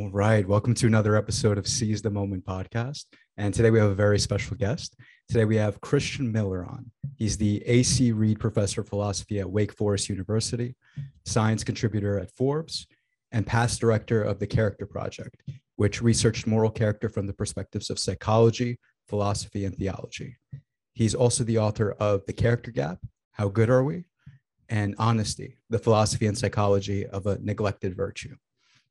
All right. Welcome to another episode of Seize the Moment podcast. And today we have a very special guest. Today we have Christian Miller on. He's the AC Reed Professor of Philosophy at Wake Forest University, science contributor at Forbes, and past director of the Character Project, which researched moral character from the perspectives of psychology, philosophy, and theology. He's also the author of The Character Gap How Good Are We? and Honesty, the philosophy and psychology of a neglected virtue.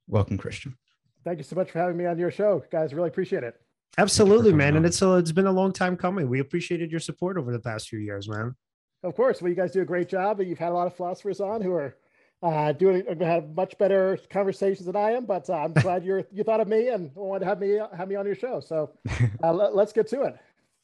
Welcome, Christian thank you so much for having me on your show, guys. Really appreciate it. Absolutely, man. And it's a, it's been a long time coming. We appreciated your support over the past few years, man. Of course. Well, you guys do a great job. And you've had a lot of philosophers on who are uh, doing have much better conversations than I am. But uh, I'm glad you're you thought of me and wanted to have me have me on your show. So uh, let, let's get to it.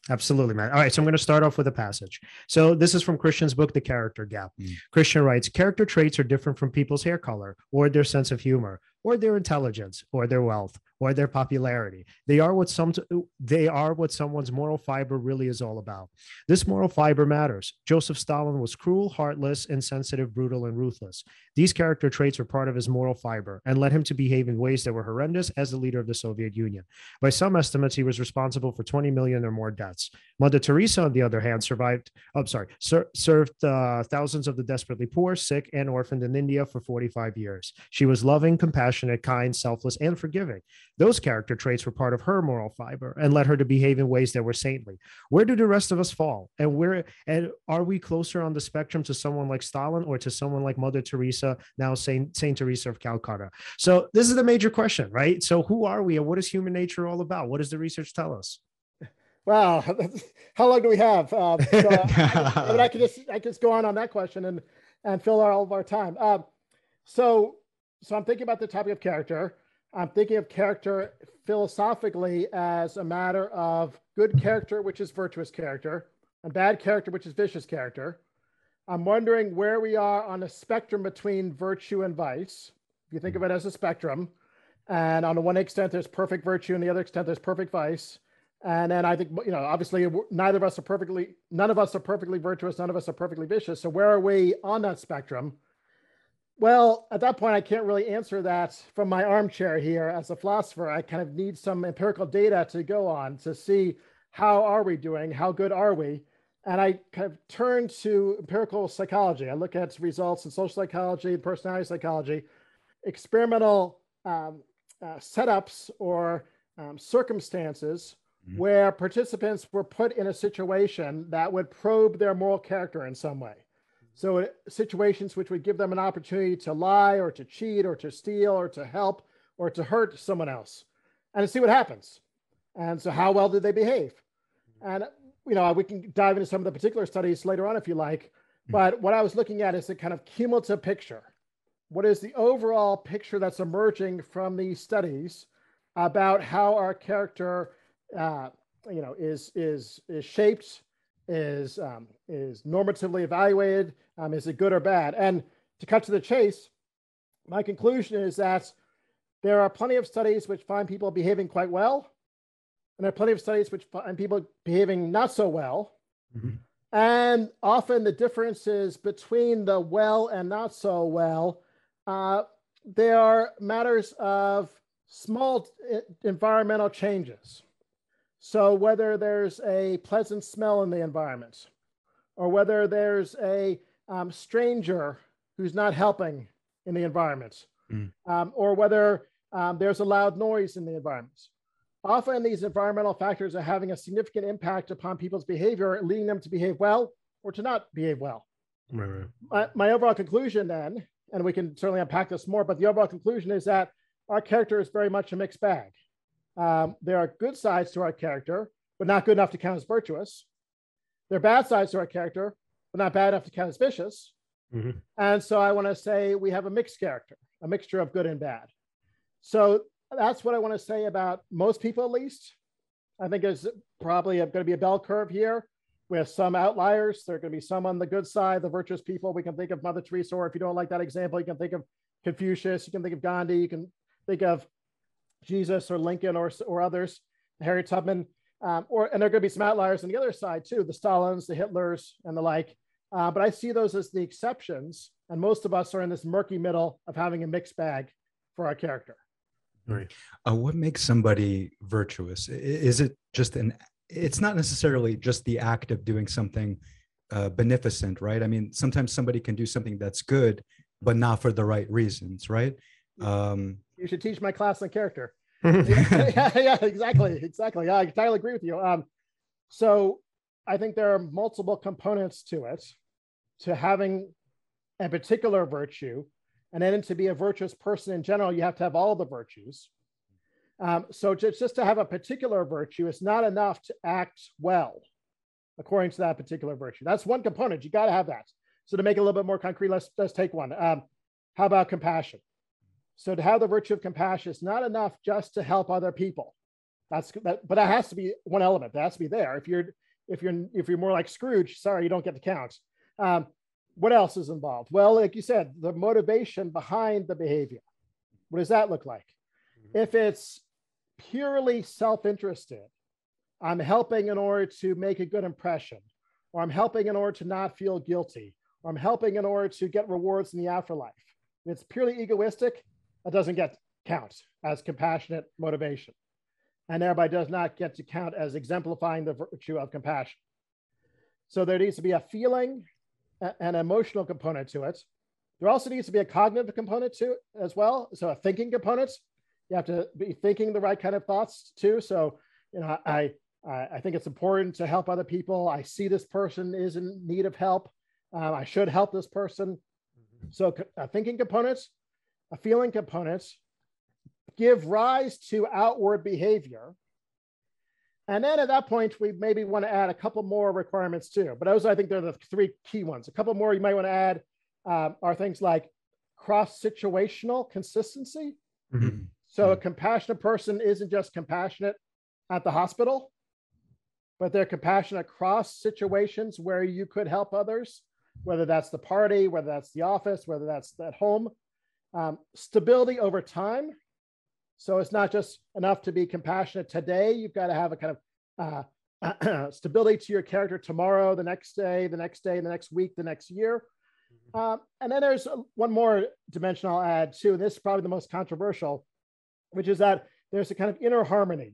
Absolutely, man. All right, so I'm going to start off with a passage. So this is from Christian's book, The Character Gap. Mm. Christian writes, character traits are different from people's hair color or their sense of humor or their intelligence or their wealth or their popularity. They are what some they are what someone's moral fiber really is all about. This moral fiber matters. Joseph Stalin was cruel, heartless, insensitive, brutal, and ruthless. These character traits were part of his moral fiber and led him to behave in ways that were horrendous as the leader of the Soviet Union. By some estimates, he was responsible for 20 million or more deaths. Mother Teresa, on the other hand, survived. I'm sorry, ser- served uh, thousands of the desperately poor, sick, and orphaned in India for 45 years. She was loving, compassionate, kind, selfless, and forgiving. Those character traits were part of her moral fiber and led her to behave in ways that were saintly. Where do the rest of us fall? And where and are we closer on the spectrum to someone like Stalin or to someone like Mother Teresa, now Saint Saint Teresa of Calcutta? So this is the major question, right? So who are we and what is human nature all about? What does the research tell us? Wow, how long do we have? Um, so I, I, mean, I can just I could just go on on that question and and fill all of our time. Um, so so I'm thinking about the topic of character. I'm thinking of character philosophically as a matter of good character, which is virtuous character, and bad character, which is vicious character. I'm wondering where we are on a spectrum between virtue and vice. If you think of it as a spectrum, and on the one extent there's perfect virtue, and the other extent there's perfect vice. And then I think you know, obviously, neither of us are perfectly, none of us are perfectly virtuous, none of us are perfectly vicious. So where are we on that spectrum? Well, at that point, I can't really answer that from my armchair here as a philosopher. I kind of need some empirical data to go on to see how are we doing, how good are we, and I kind of turn to empirical psychology. I look at results in social psychology and personality psychology, experimental um, uh, setups or um, circumstances mm-hmm. where participants were put in a situation that would probe their moral character in some way. So uh, situations which would give them an opportunity to lie or to cheat or to steal or to help or to hurt someone else and to see what happens. And so how well did they behave? And you know, we can dive into some of the particular studies later on if you like. Hmm. But what I was looking at is a kind of cumulative picture. What is the overall picture that's emerging from these studies about how our character, uh, you know, is is is shaped is um, is normatively evaluated. Um, is it good or bad? And to cut to the chase, my conclusion is that there are plenty of studies which find people behaving quite well, and there are plenty of studies which find people behaving not so well. Mm-hmm. And often the differences between the well and not so well, uh, they are matters of small uh, environmental changes. So whether there's a pleasant smell in the environment, or whether there's a um, stranger who's not helping in the environment, mm. um, or whether um, there's a loud noise in the environment. Often these environmental factors are having a significant impact upon people's behavior, leading them to behave well or to not behave well. Right, right. My, my overall conclusion then, and we can certainly unpack this more, but the overall conclusion is that our character is very much a mixed bag. Um, there are good sides to our character, but not good enough to count as virtuous. There are bad sides to our character, but not bad enough to count as vicious. Mm-hmm. And so I want to say we have a mixed character, a mixture of good and bad. So that's what I want to say about most people, at least. I think there's probably going to be a bell curve here with some outliers. There are going to be some on the good side, the virtuous people. We can think of Mother Teresa, or if you don't like that example, you can think of Confucius, you can think of Gandhi, you can think of Jesus or Lincoln or, or others, Harriet Tubman, um, or, and there are going to be some outliers on the other side too, the Stalins, the Hitlers, and the like. Uh, but I see those as the exceptions. And most of us are in this murky middle of having a mixed bag for our character. Right. Uh, what makes somebody virtuous? Is it just an? It's not necessarily just the act of doing something uh, beneficent, right? I mean, sometimes somebody can do something that's good, but not for the right reasons, right? Um, you should teach my class on character. yeah, yeah, exactly, exactly. Yeah, I entirely agree with you. Um, so I think there are multiple components to it, to having a particular virtue, and then to be a virtuous person in general, you have to have all the virtues. Um, so just, just to have a particular virtue, is not enough to act well according to that particular virtue. That's one component. You got to have that. So to make it a little bit more concrete, let's let's take one. Um, how about compassion? So to have the virtue of compassion is not enough just to help other people. That's that, but that has to be one element. That has to be there. If you're if you're if you're more like Scrooge, sorry, you don't get to count. Um, what else is involved? Well, like you said, the motivation behind the behavior. What does that look like? Mm-hmm. If it's purely self-interested, I'm helping in order to make a good impression, or I'm helping in order to not feel guilty, or I'm helping in order to get rewards in the afterlife. If it's purely egoistic, that doesn't get count as compassionate motivation, and thereby does not get to count as exemplifying the virtue of compassion. So there needs to be a feeling, an emotional component to it. There also needs to be a cognitive component to it as well. So a thinking component. You have to be thinking the right kind of thoughts too. So, you know, I I think it's important to help other people. I see this person is in need of help. Um, I should help this person. Mm-hmm. So a thinking components, feeling components, give rise to outward behavior. And then at that point, we maybe want to add a couple more requirements too. But those, I think, they're the three key ones. A couple more you might want to add um, are things like cross situational consistency. Mm-hmm. So, a mm-hmm. compassionate person isn't just compassionate at the hospital, but they're compassionate across situations where you could help others, whether that's the party, whether that's the office, whether that's at home. Um, stability over time. So it's not just enough to be compassionate today. You've got to have a kind of uh, stability to your character tomorrow, the next day, the next day, the next week, the next year. Mm-hmm. Um, and then there's one more dimension I'll add too. And this is probably the most controversial, which is that there's a kind of inner harmony.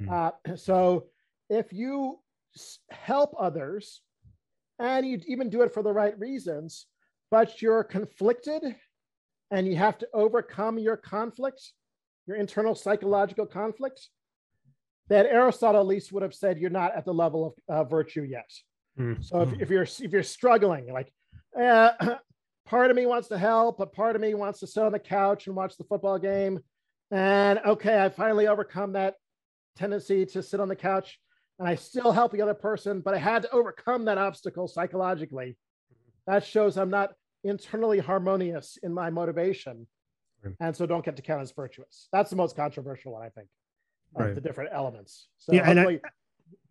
Mm. Uh, so if you help others and you even do it for the right reasons, but you're conflicted and you have to overcome your conflicts, your internal psychological conflicts, that Aristotle at least would have said you're not at the level of uh, virtue yet. Mm. So if, if, you're if you're struggling, like uh, part of me wants to help, but part of me wants to sit on the couch and watch the football game, and okay, I finally overcome that tendency to sit on the couch, and I still help the other person, but I had to overcome that obstacle psychologically. That shows I'm not internally harmonious in my motivation and so don't get to count as virtuous. That's the most controversial one, I think, of right. the different elements. So yeah, and I,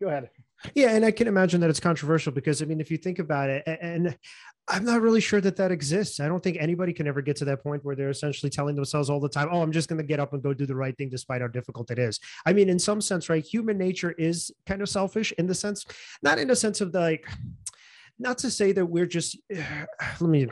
go ahead. Yeah, and I can imagine that it's controversial because I mean, if you think about it, and I'm not really sure that that exists. I don't think anybody can ever get to that point where they're essentially telling themselves all the time, "Oh, I'm just going to get up and go do the right thing, despite how difficult it is." I mean, in some sense, right? Human nature is kind of selfish in the sense, not in the sense of the like, not to say that we're just. Let me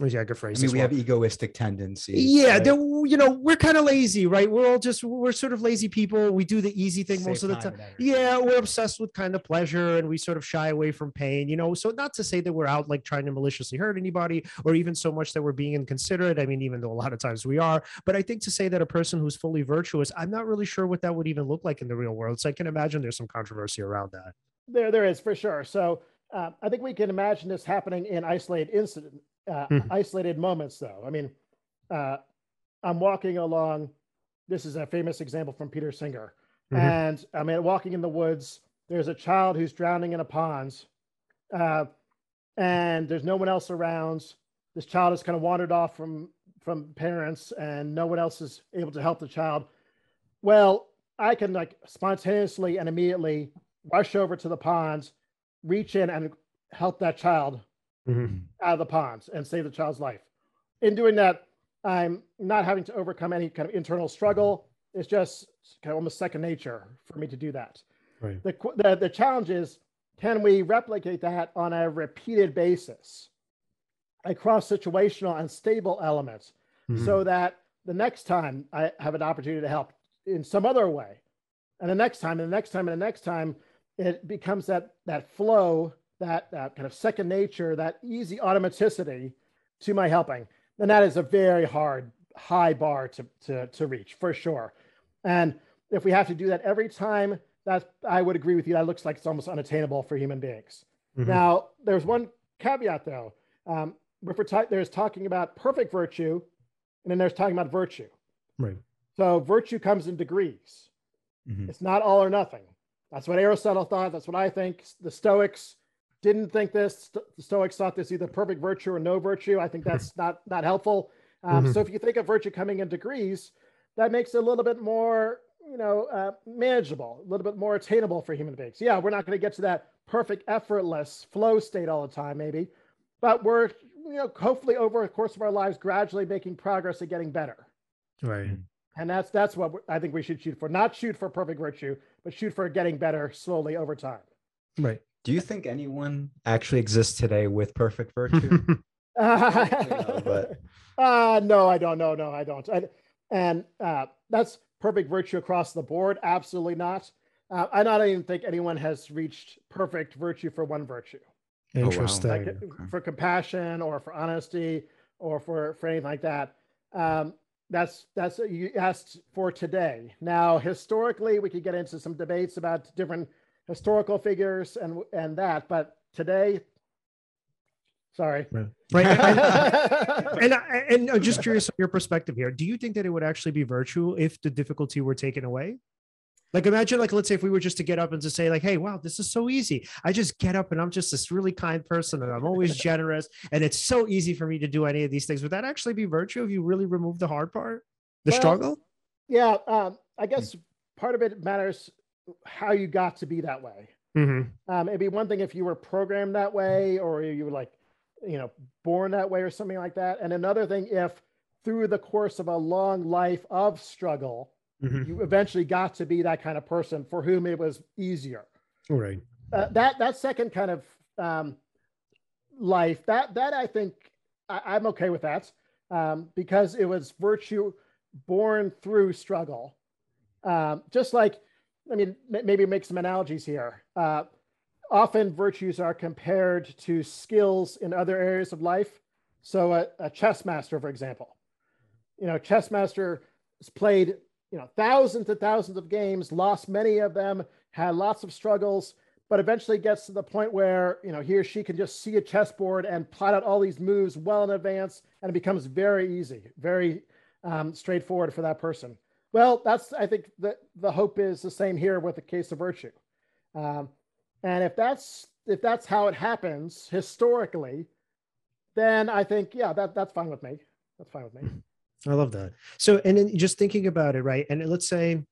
yeah, good phrase. I mean, we well. have egoistic tendencies. Yeah, right? you know, we're kind of lazy, right? We're all just we're sort of lazy people. We do the easy thing Save most of the time. Yeah, we're obsessed with kind of pleasure, and we sort of shy away from pain. You know, so not to say that we're out like trying to maliciously hurt anybody, or even so much that we're being inconsiderate. I mean, even though a lot of times we are, but I think to say that a person who's fully virtuous, I'm not really sure what that would even look like in the real world. So I can imagine there's some controversy around that. There, there is for sure. So. Uh, I think we can imagine this happening in isolated incident, uh, mm-hmm. isolated moments, though. I mean, uh, I'm walking along. This is a famous example from Peter Singer. Mm-hmm. And I mean, walking in the woods, there's a child who's drowning in a pond, uh, and there's no one else around. This child has kind of wandered off from from parents, and no one else is able to help the child. Well, I can like spontaneously and immediately rush over to the pond, reach in and help that child mm-hmm. out of the ponds and save the child's life. In doing that, I'm not having to overcome any kind of internal struggle. It's just kind of almost second nature for me to do that. Right. The, the, the challenge is can we replicate that on a repeated basis across situational and stable elements mm-hmm. so that the next time I have an opportunity to help in some other way, and the next time, and the next time, and the next time, it becomes that that flow, that that kind of second nature, that easy automaticity to my helping. And that is a very hard, high bar to to to reach for sure. And if we have to do that every time, that I would agree with you. That looks like it's almost unattainable for human beings. Mm-hmm. Now, there's one caveat though. Um, there's talking about perfect virtue, and then there's talking about virtue. Right. So virtue comes in degrees. Mm-hmm. It's not all or nothing. That's what Aristotle thought. That's what I think. The Stoics didn't think this. The Stoics thought this either perfect virtue or no virtue. I think that's not not helpful. Um, mm-hmm. So if you think of virtue coming in degrees, that makes it a little bit more, you know, uh, manageable, a little bit more attainable for human beings. Yeah, we're not going to get to that perfect, effortless flow state all the time, maybe, but we're, you know, hopefully over the course of our lives, gradually making progress and getting better. Right. And that's that's what I think we should shoot for. Not shoot for perfect virtue, but shoot for getting better slowly over time. Right. Do you think anyone actually exists today with perfect virtue? uh, but... uh, no, I don't. No, no, I don't. I, and uh, that's perfect virtue across the board. Absolutely not. Uh, I don't even think anyone has reached perfect virtue for one virtue. Interesting. Oh, wow. like, for compassion or for honesty or for, for anything like that. Um, that's that's you asked for today. Now, historically, we could get into some debates about different historical figures and and that, but today, sorry, right, and, and, and, and just curious on your perspective here. Do you think that it would actually be virtue if the difficulty were taken away? Like imagine like let's say if we were just to get up and to say like, hey, wow, this is so easy. I just get up and I'm just this really kind person and I'm always generous and it's so easy for me to do any of these things. Would that actually be virtue if you really remove the hard part, the well, struggle? Yeah, um, I guess part of it matters how you got to be that way. Mm-hmm. Um, it'd be one thing if you were programmed that way or you were like, you know, born that way or something like that, and another thing if through the course of a long life of struggle mm-hmm. you eventually got to be that kind of person for whom it was easier. Right. Uh, that that second kind of um, life that that I think I, am okay with that um, because it was virtue born through struggle. Um, just like I mean, m- maybe make some analogies here. Uh, often virtues are compared to skills in other areas of life. So a, a chess master, for example, you know, chess master has played you know, thousands and thousands of games, lost many of them, had lots of struggles, but eventually gets to the point where, you know, he or she can just see a chessboard and plot out all these moves well in advance, and it becomes very easy, very um, straightforward for that person. Well, that's, I think the, the hope is the same here with the case of virtue. Um, and if that's, if that's how it happens historically, then I think, yeah, that, that's fine with me. That's fine with me. I love that. So, and then just thinking about it, right? And let's say,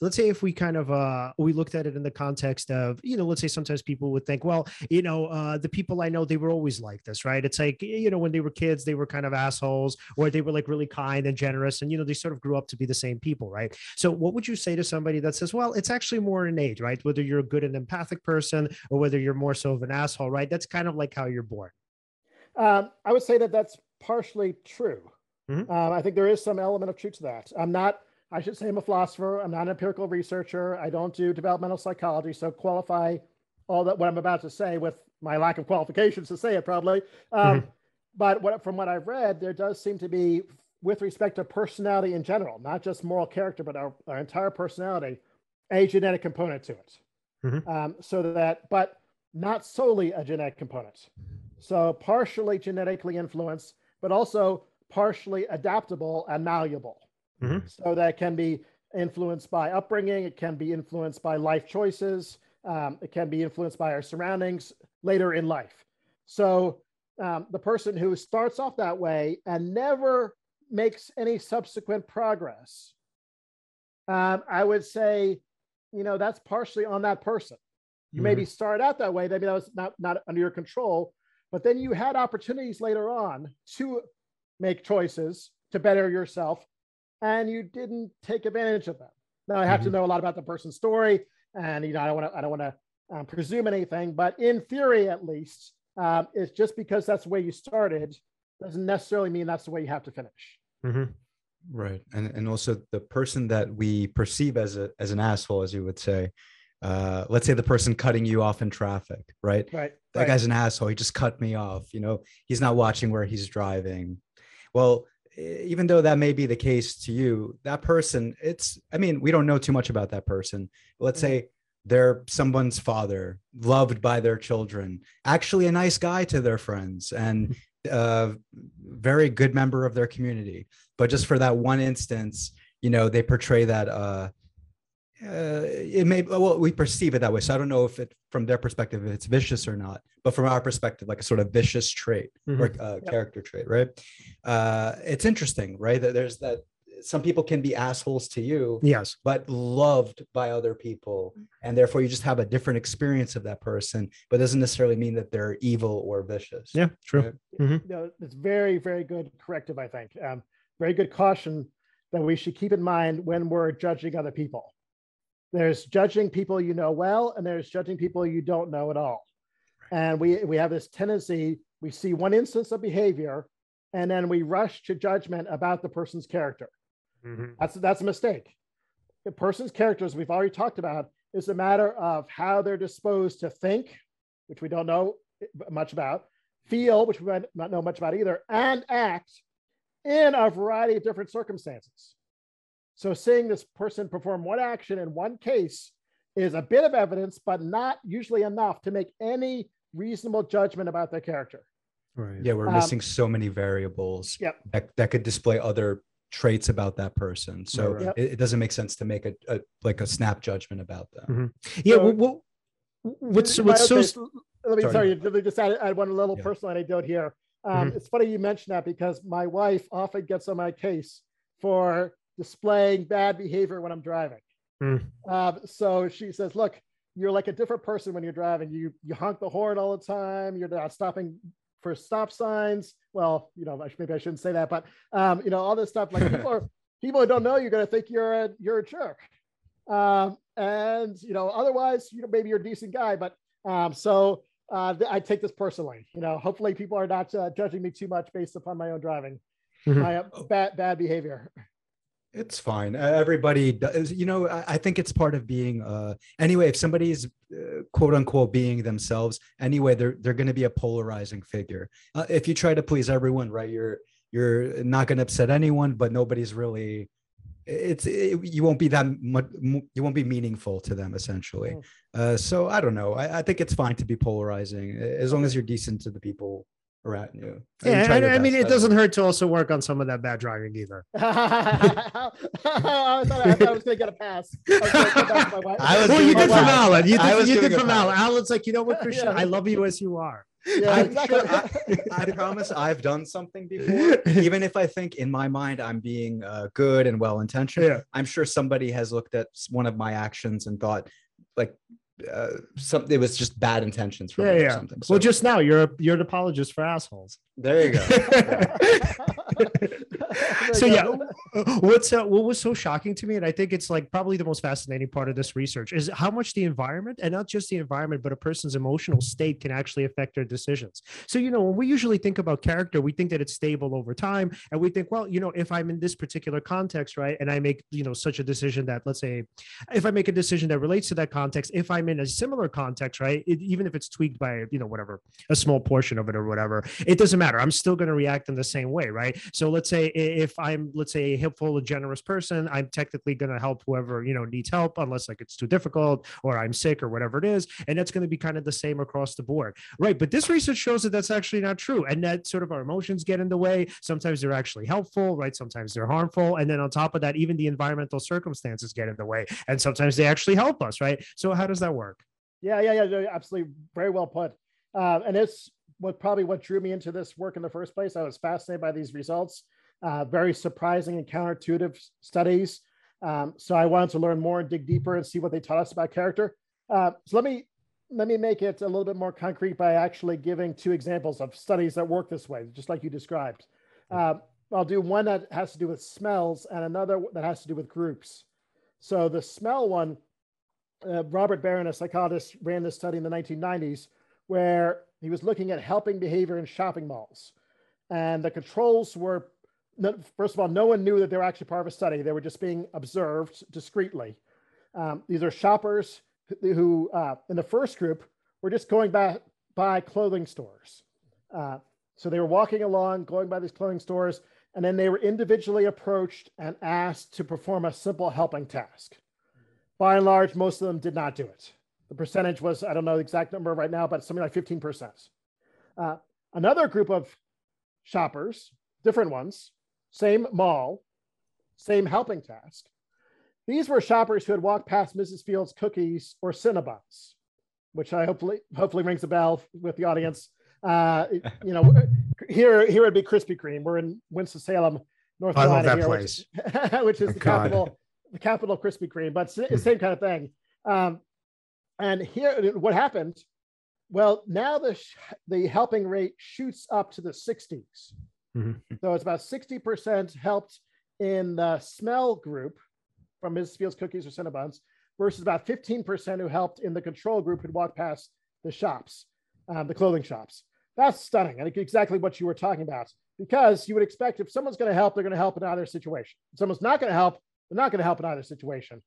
let's say if we kind of uh we looked at it in the context of you know let's say sometimes people would think well you know uh the people i know they were always like this right? It's like you know when they were kids they were kind of assholes or they were like really kind and generous and you know they sort of grew up to be the same people right? So what would you say to somebody that says well it's actually more innate right? Whether you're a good and empathic person or whether you're more so of an asshole right? That's kind of like how you're born. Um, i would say that that's partially true Mm-hmm. Um, I think there is some element of truth to that. I'm not, I should say, I'm a philosopher. I'm not an empirical researcher. I don't do developmental psychology. So qualify all that what I'm about to say with my lack of qualifications to say it probably. Um, mm-hmm. But what, from what I've read, there does seem to be, with respect to personality in general, not just moral character, but our, our entire personality, a genetic component to it. Mm-hmm. Um, so that, but not solely a genetic component. So partially genetically influenced, but also partially adaptable and malleable. Mm-hmm. So that can be influenced by upbringing, it can be influenced by life choices, um, it can be influenced by our surroundings later in life. So um, the person who starts off that way and never makes any subsequent progress, um, I would say, you know, that's partially on that person. You mm-hmm. maybe start out that way, maybe that was not, not under your control, but then you had opportunities later on to make choices to better yourself and you didn't take advantage of them. Now I have mm-hmm. to know a lot about the person's story and you know I don't want to I don't want to um, presume anything, but in theory at least, um, it's just because that's the way you started doesn't necessarily mean that's the way you have to finish. Mm-hmm. Right. And and also the person that we perceive as a as an asshole, as you would say, uh, let's say the person cutting you off in traffic, right? Right. That right. guy's an asshole. He just cut me off. You know, he's not watching where he's driving. Well, even though that may be the case to you, that person, it's, I mean, we don't know too much about that person. Let's Mhm. say they're someone's father, loved by their children, actually a nice guy to their friends, and a very good member of their community. But just for that one instance, you know, they portray that uh, uh, it may well we perceive it that way so i don't know if it from their perspective if it's vicious or not but from our perspective like a sort of vicious trait or uh, Yep. character trait right uh it's interesting right that there's that some people can be assholes to you Yes. but loved by other people and therefore you just have a different experience of that person but doesn't necessarily mean that they're evil or vicious Yeah. True. Right. you know, it's very, very good corrective, I think. Um, very good caution that we should keep in mind when we're judging other people. There's judging people you know well, and there's judging people you don't know at all. And we we have this tendency, we see one instance of behavior, and then we rush to judgment about the person's character. Mhm. That's that's a mistake. The person's character, as we've already talked about, is a matter of how they're disposed to think, which we don't know much about, feel, which we might not know much about either, and act in a variety of different circumstances. So seeing this person perform one action in one case is a bit of evidence, but not usually enough to make any reasonable judgment about their character. Right. yeah we're Um, missing so many variables Yep. that, that could display other traits about that person so Right. Yep. it, it doesn't make sense to make a, a like a snap judgment about them Mhm. Yeah. So- well, well, what's what's so own case, let me Sorry. sorry, let me just add, add one little Yeah. personal anecdote here. Um, It's funny you mentioned that because my wife often gets on my case for displaying bad behavior when I'm driving. Um, so she says, "Look, you're like a different person when you're driving. You you honk the horn all the time. You're not stopping for stop signs. Well, you know, maybe I shouldn't say that, but um, you know, all this stuff. Like people are people who don't know you're going to think you're a you're a jerk. Um, and you know, otherwise, you know, maybe you're a decent guy, but um, so uh, I take this personally. You know, hopefully people are not uh, judging me too much based upon my own driving, Mhm. my uh, bad bad behavior. It's fine. Everybody does, you know, I, I think it's part of being, uh, anyway, if somebody's uh, quote unquote being themselves, anyway, they're, they're going to be a polarizing figure. Uh, if you try to please everyone, right, you're, you're not going to upset anyone, but nobody's really, it's, it, you won't be that much, you won't be meaningful to them essentially. Mm. Uh, so I don't know. I, I think it's fine to be polarizing as long as you're decent to the people around you. And Yeah, try I, I mean, it doesn't hurt to also work on some of that bad driving either. I thought I, I thought I was going to get a pass. I was gonna come back to my wife. I was well, you did from. Alan. You did, was you did from. Alan. Alan's like, you know what, Christian? Yeah. I love you as you are. Yeah, I'm exactly. sure I, I promise I've done something before. Even if I think in my mind I'm being uh, good and well intentioned, Yeah. I'm sure somebody has looked at one of my actions and thought, like, uh, some it was just bad intentions from Yeah, me or yeah. something. Well, So, just now you're a, you're an apologist for assholes. there you go. So yeah, what's uh, what was so shocking to me, and I think it's like probably the most fascinating part of this research is how much the environment, and not just the environment, but a person's emotional state can actually affect their decisions. So you know, when we usually think about character, we think that it's stable over time, and we think, well, you know, if I'm in this particular context, right, and I make you know such a decision that, let's say, if I make a decision that relates to that context, if I'm in a similar context, right, it, even if it's tweaked by you know whatever a small portion of it or whatever, it doesn't matter. I'm still going to react in the same way, right? So let's say if I'm, let's say, a helpful, a generous person, I'm technically going to help whoever you know needs help, unless like it's too difficult or I'm sick or whatever it is, and that's going to be kind of the same across the board, right? But this research shows that that's actually not true, and that sort of our emotions get in the way. Sometimes they're actually helpful, right? Sometimes they're harmful, and then on top of that, even the environmental circumstances get in the way, and sometimes they actually help us, right? So how does that work? Yeah, yeah, yeah, yeah, absolutely. Very well put. Uh, and it's what probably what drew me into this work in the first place. I was fascinated by these results, uh, very surprising and counterintuitive studies. Um, so I wanted to learn more and dig deeper and see what they taught us about character. Uh, so let me let me make it a little bit more concrete by actually giving two examples of studies that work this way, just like you described. Uh, I'll do one that has to do with smells and another that has to do with groups. So the smell one, uh, Robert Baron, a psychologist, ran this study in the 1990s where he was looking at helping behavior in shopping malls. And the controls were first of all, no one knew that they were actually part of a study. They were just being observed discreetly. Um, these are shoppers who, who uh, in the first group, were just going by, by clothing stores. Uh, so they were walking along, going by these clothing stores, and then they were individually approached and asked to perform a simple helping task. By and large, most of them did not do it. The percentage was, I don't know the exact number right now, but something like 15%. Uh, another group of shoppers, different ones, same mall, same helping task. These were shoppers who had walked past Mrs. Fields cookies or Cinnabons, which I hopefully hopefully rings a bell with the audience. Uh, you know, here here would be Krispy Kreme. We're in Winston Salem, North Carolina, I love that here, place. Which, which is Oh, the God. capital the capital of Krispy Kreme, but it's same kind of thing. Um, and here, what happened? Well, now the sh- the helping rate shoots up to the 60s. Mhm. So it's about 60% helped in the smell group from Mrs. Fields Cookies or Cinnabons versus about 15% who helped in the control group who'd walked past the shops, um, the clothing shops. That's stunning. I think exactly what you were talking about because you would expect if someone's going to help, they're going to help in either situation. If someone's not going to help, they're not going to help in either situation.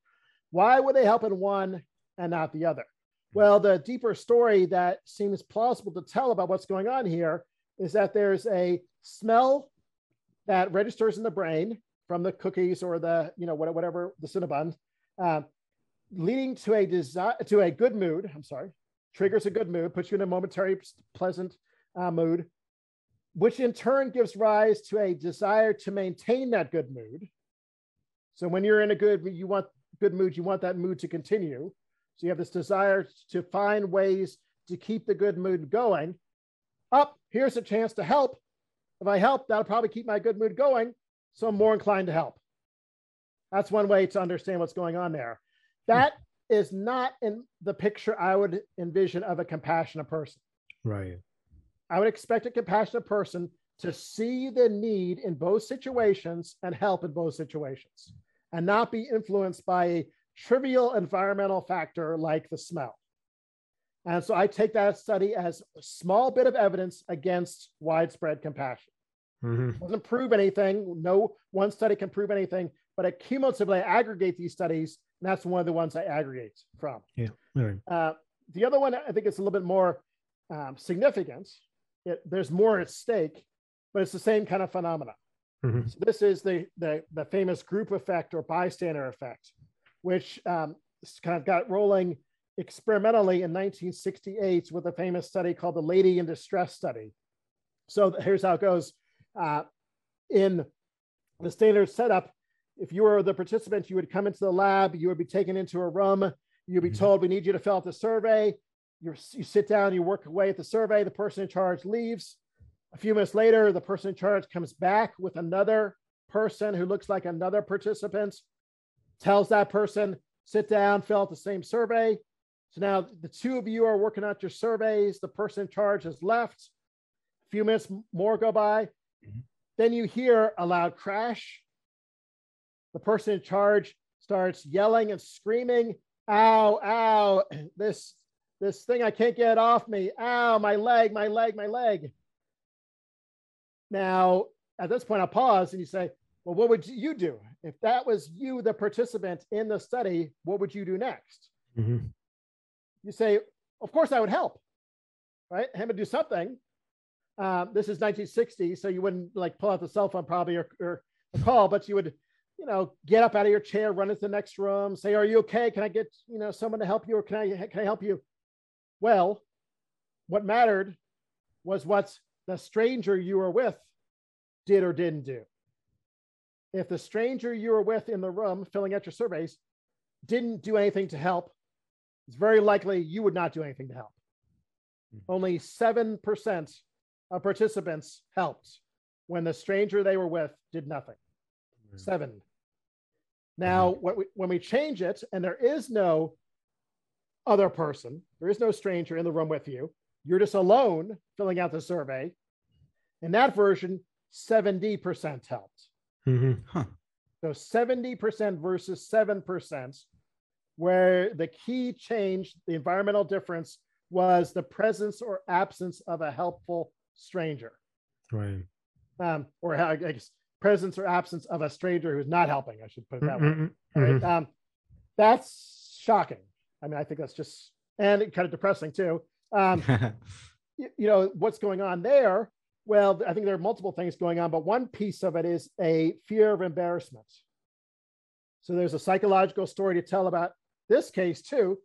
Why would they help in one and not the other? Well, the deeper story that seems plausible to tell about what's going on here is that there's a smell that registers in the brain from the cookies or the, you know, whatever the Cinnabon, uh, leading to a desire to a good mood. I'm sorry, triggers a good mood, puts you in a momentary pleasant uh, mood, which in turn gives rise to a desire to maintain that good mood. So when you're in a good, you want good mood, you want that mood to continue. So you have this desire to find ways to keep the good mood going. Up, here's a chance to help. If I help, that'll probably keep my good mood going. So I'm more inclined to help. That's one way to understand what's going on there. Hmm. That is not in the picture I would envision of a compassionate person. Right. I would expect a compassionate person to see the need in both situations and help in both situations and not be influenced by a trivial environmental factor like the smell. And so I take that study as a small bit of evidence against widespread compassion. Mhm. Doesn't prove anything. No one study can prove anything, but I cumulatively aggregate these studies, and that's one of the ones I aggregate from. Yeah. Right. Uh, the other one, I think it's a little bit more um, significant. It, there's more at stake, but it's the same kind of phenomena. Mhm. So this is the, the, the famous group effect or bystander effect, which um, kind of got rolling experimentally in 1968 with a famous study called the Lady in Distress study. So here's how it goes. Uh, in the standard setup, if you were the participant, you would come into the lab, you would be taken into a room, you'd be Mhm. told, we need you to fill out the survey. You're, you sit down, you work away at the survey, the person in charge leaves. A few minutes later, the person in charge comes back with another person who looks like another participant, tells that person, sit down, fill out the same survey. So now the two of you are working out your surveys. The person in charge has left. A few minutes more go by. Mhm. Then you hear a loud crash. The person in charge starts yelling and screaming, ow, ow, this, this thing I can't get off me. Ow, my leg, my leg, my leg. Now, at this point, I'll pause and you say, well, what would you do? If that was you, the participant in the study, what would you do next? Mhm. You say, of course I would help, right? Have to do something. Um, this is 1960, so you wouldn't like pull out the cell phone probably or, or a call, but you would, you know, get up out of your chair, run into the next room, say, "Are you okay? Can I get you know someone to help you, or can I can I help you?" Well, what mattered was what the stranger you were with did or didn't do. If the stranger you were with in the room filling out your surveys didn't do anything to help, it's very likely you would not do anything to help. Mhm. Only 7% of participants helped when the stranger they were with did nothing. Mhm. Seven. Now, when we, when we change it and there is no other person, there is no stranger in the room with you, you're just alone filling out the survey. In that version, 70% helped. Mhm. Huh. So 70% versus 7%, where the key change, the environmental difference, was the presence or absence of a helpful stranger. Right. Um, or I guess presence or absence of a stranger who's not helping. I should put it that way. Mm-hmm. Um, that's shocking. I mean, I think that's just and kind of depressing too. Um, you, you know what's going on there. Well, I think there are multiple things going on, but one piece of it is a fear of embarrassment. So there's a psychological story to tell about this case too.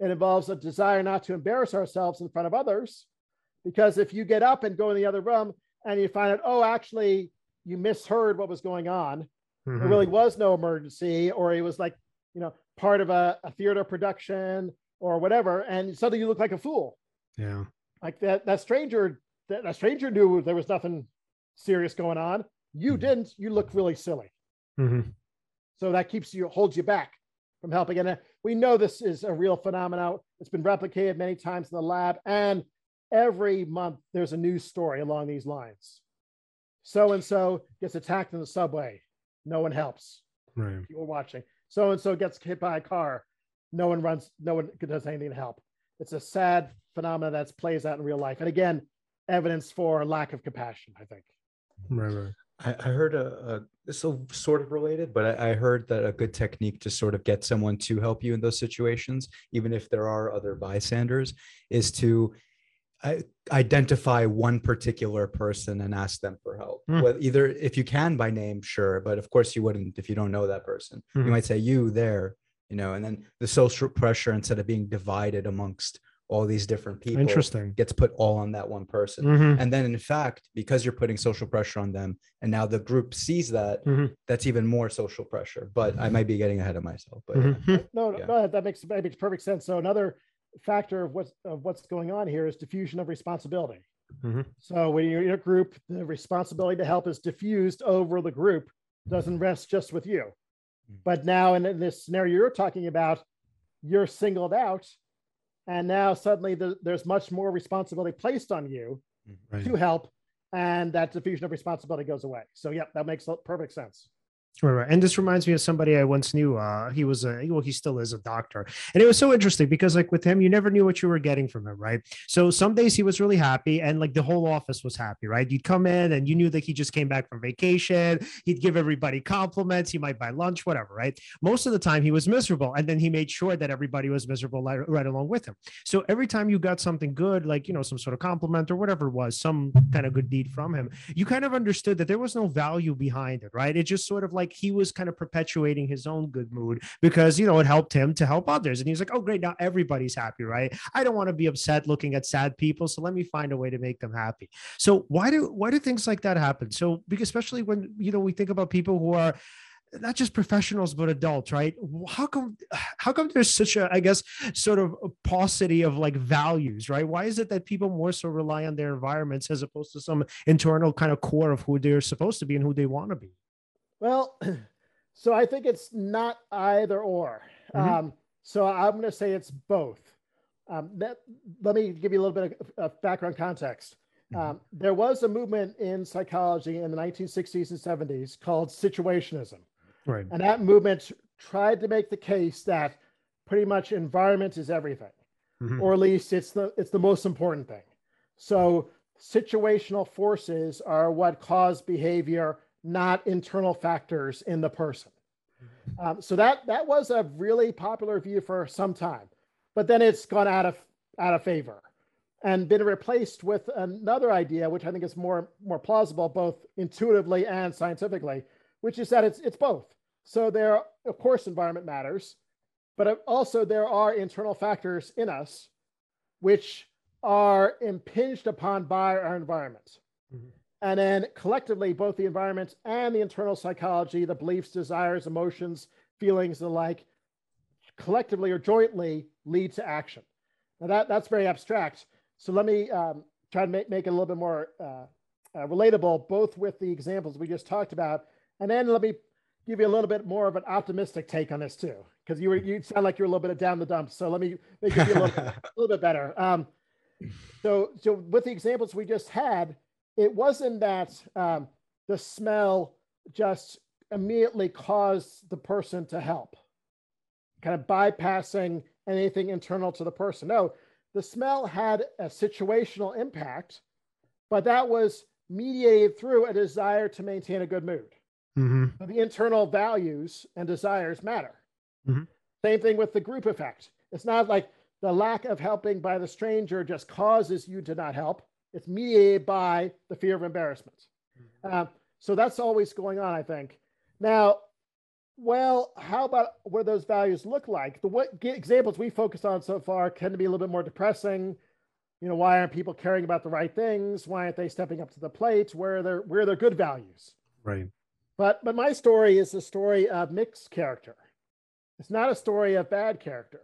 It involves a desire not to embarrass ourselves in front of others, because if you get up and go in the other room and you find out, oh, actually, you misheard what was going on. Mhm. There really was no emergency, or it was like, you know, part of a, a theater production or whatever, and suddenly you look like a fool. Yeah. Like that that stranger, that, that stranger knew there was nothing serious going on. You Mhm. didn't. You look really silly. Mhm. So that keeps you holds you back from helping. And uh, we know this is a real phenomenon. It's been replicated many times in the lab, and every month there's a news story along these lines. So and so gets attacked in the subway. No one helps. Right. People watching. So and so gets hit by a car. No one runs. No one does anything to help. It's a sad phenomenon that plays out in real life. And again, evidence for lack of compassion. I think. Right. Right. I, I heard a, a this is sort of related, but I, I heard that a good technique to sort of get someone to help you in those situations, even if there are other bystanders, is to I, identify one particular person and ask them for help. Hmm. Well, either if you can by name, sure, but of course you wouldn't if you don't know that person. Mhm. You might say you there, you know, and then the social pressure instead of being divided amongst all these different people Interesting. gets put all on that one person. Mhm. And then, in fact, because you're putting social pressure on them, and now the group sees that, Mhm. that's even more social pressure. But I might be getting ahead of myself. But yeah. Mhm. No, no, Yeah. no, that makes that makes perfect sense. So another factor of what's of what's going on here is diffusion of responsibility. Mhm. So when you're in a group, the responsibility to help is diffused over the group, doesn't rest just with you. Mm. But now in this scenario you're talking about, you're singled out, and now suddenly the, there's much more responsibility placed on you mm, Right. to help, and that diffusion of responsibility goes away. So yep, that makes perfect sense. Right, right. And this reminds me of somebody I once knew. Uh, he was a well, he still is a doctor, and it was so interesting because like with him, you never knew what you were getting from him, right? So some days he was really happy, and like the whole office was happy, right? You'd come in and you knew that he just came back from vacation. He'd give everybody compliments. He might buy lunch, whatever, right? Most of the time he was miserable, and then he made sure that everybody was miserable right, right along with him. So every time you got something good, like you know some sort of compliment or whatever it was, some kind of good deed from him, you kind of understood that there was no value behind it, right? It just sort of like he was kind of perpetuating his own good mood because, you know, it helped him to help others. And he's like, oh, great. Now everybody's happy, right? I don't want to be upset looking at sad people. So let me find a way to make them happy. So why do, why do things like that happen? So, because especially when, you know, we think about people who are, not just professionals but adults right how come how come there's such a i guess sort of paucity of like values right why is it that people more so rely on their environments as opposed to some internal kind of core of who they're supposed to be and who they want to be Well, so I think it's not either or. Mhm. Um, so I'm going to say it's both. Um, that, let me give you a little bit of, of background context. Um, there was a movement in psychology in the 1960s and 70s called situationism. right And that movement tried to make the case that pretty much environment is everything, Mhm. or at least it's the it's the most important thing. So situational forces are what cause behavior, not internal factors in the person. Um, so that that was a really popular view for some time, but then it's gone out of out of favor and been replaced with another idea, which I think is more more plausible, both intuitively and scientifically, which is that it's it's both. So there, of course, environment matters, but also there are internal factors in us which are impinged upon by our environment. Mhm. And then collectively, both the environment and the internal psychology, the beliefs, desires, emotions, feelings, and the like, collectively or jointly lead to action. Now that, that's very abstract. So let me um, try to make, make it a little bit more uh, uh, relatable, both with the examples we just talked about, and then let me give you a little bit more of an optimistic take on this too, because you were you sound like you're a little bit down the dumps. So let me make it a little, a little bit better. Um, so so with the examples we just had, it wasn't that um, the smell just immediately caused the person to help, kind of bypassing anything internal to the person. No, the smell had a situational impact, but that was mediated through a desire to maintain a good mood. Mhm. So the internal values and desires matter. Mhm. Same thing with the group effect. It's not like the lack of helping by the stranger just causes you to not help. It's mediated by the fear of embarrassment. Uh, so that's always going on, I think. Now, well, how about what those values look like? The what examples we focused on so far tend to be a little bit more depressing. You know, why aren't people caring about the right things? Why aren't they stepping up to the plate? Where are their where are their good values? Right. But but my story is a story of mixed character. It's not a story of bad character.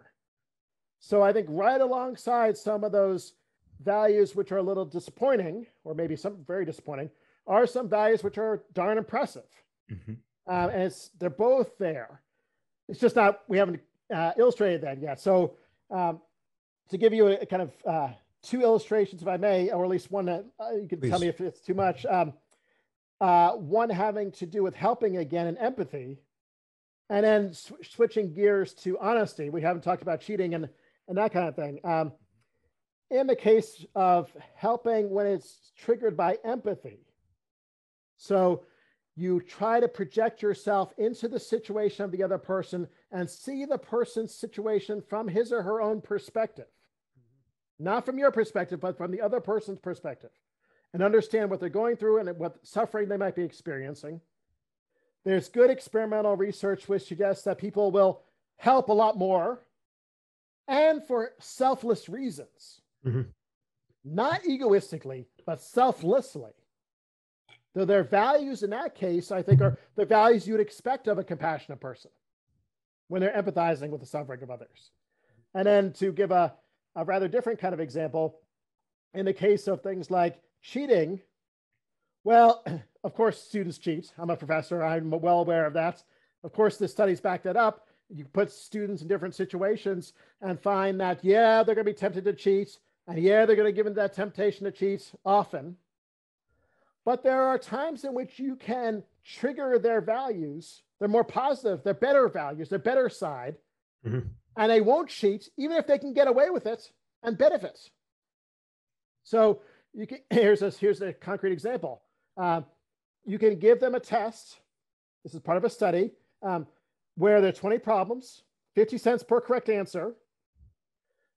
So I think right alongside some of those values which are a little disappointing, or maybe some very disappointing, are some values which are darn impressive. Mhm. Um, and it's they're both there. It's just not we haven't uh, illustrated that yet. So um, to give you a, a kind of uh, two illustrations, if I may, or at least one that uh, you can tell me if it's too much. Um, uh, one having to do with helping again and empathy, and then sw- switching gears to honesty. We haven't talked about cheating and and that kind of thing. In the case of helping when it's triggered by empathy, so you try to project yourself into the situation of the other person and see the person's situation from his or her own perspective, mm-hmm. not from your perspective, but from the other person's perspective, and understand what they're going through and what suffering they might be experiencing. There's good experimental research which suggests that people will help a lot more and for selfless reasons, Mhm. not egoistically, but selflessly. So their values in that case, I think, are the values you'd expect of a compassionate person when they're empathizing with the suffering of others. And then to give a, a rather different kind of example, in the case of things like cheating, well, of course, students cheat. I'm a professor, I'm well aware of that. Of course, the studies back that up. You put students in different situations and find that, yeah, they're going to be tempted to cheat. And yeah, they're going to give into that temptation to cheat often. But there are times in which you can trigger their values. They're more positive, they're better values, they're better side. Mhm. And they won't cheat, even if they can get away with it and benefit. So you can here's a here's a concrete example. Um, you can give them a test. This is part of a study um, where there are 20 problems, 50 cents per correct answer.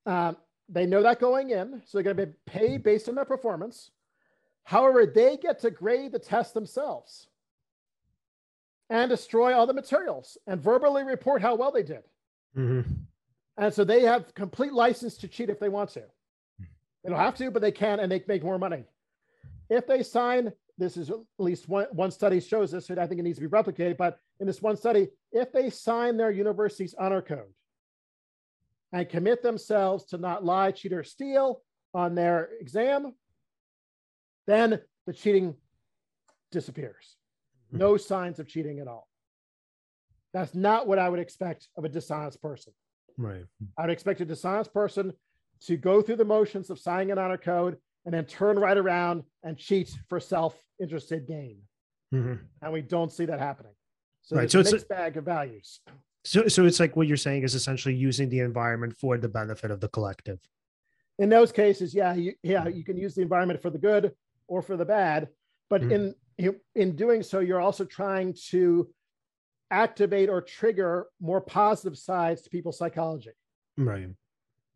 Um, they know that going in, so they're going to be paid based on their performance. However, they get to grade the test themselves and destroy all the materials and verbally report how well they did. Mhm. And so they have complete license to cheat if they want to. They don't have to, but they can, and they make more money. If they sign, this is at least one, one study shows this, and I think it needs to be replicated. But in this one study, if they sign their university's honor code and commit themselves to not lie, cheat, or steal on their exam, then the cheating disappears. No signs of cheating at all. That's not what I would expect of a dishonest person. Right. I would expect a dishonest person to go through the motions of signing an honor code and then turn right around and cheat for self-interested gain. Mhm. And we don't see that happening. So Right, so it's it's a a- bag of values. So, so it's like what you're saying is essentially using the environment for the benefit of the collective. In those cases, yeah, you, yeah, you can use the environment for the good or for the bad, but Mhm. in in doing so, you're also trying to activate or trigger more positive sides to people's psychology. Right.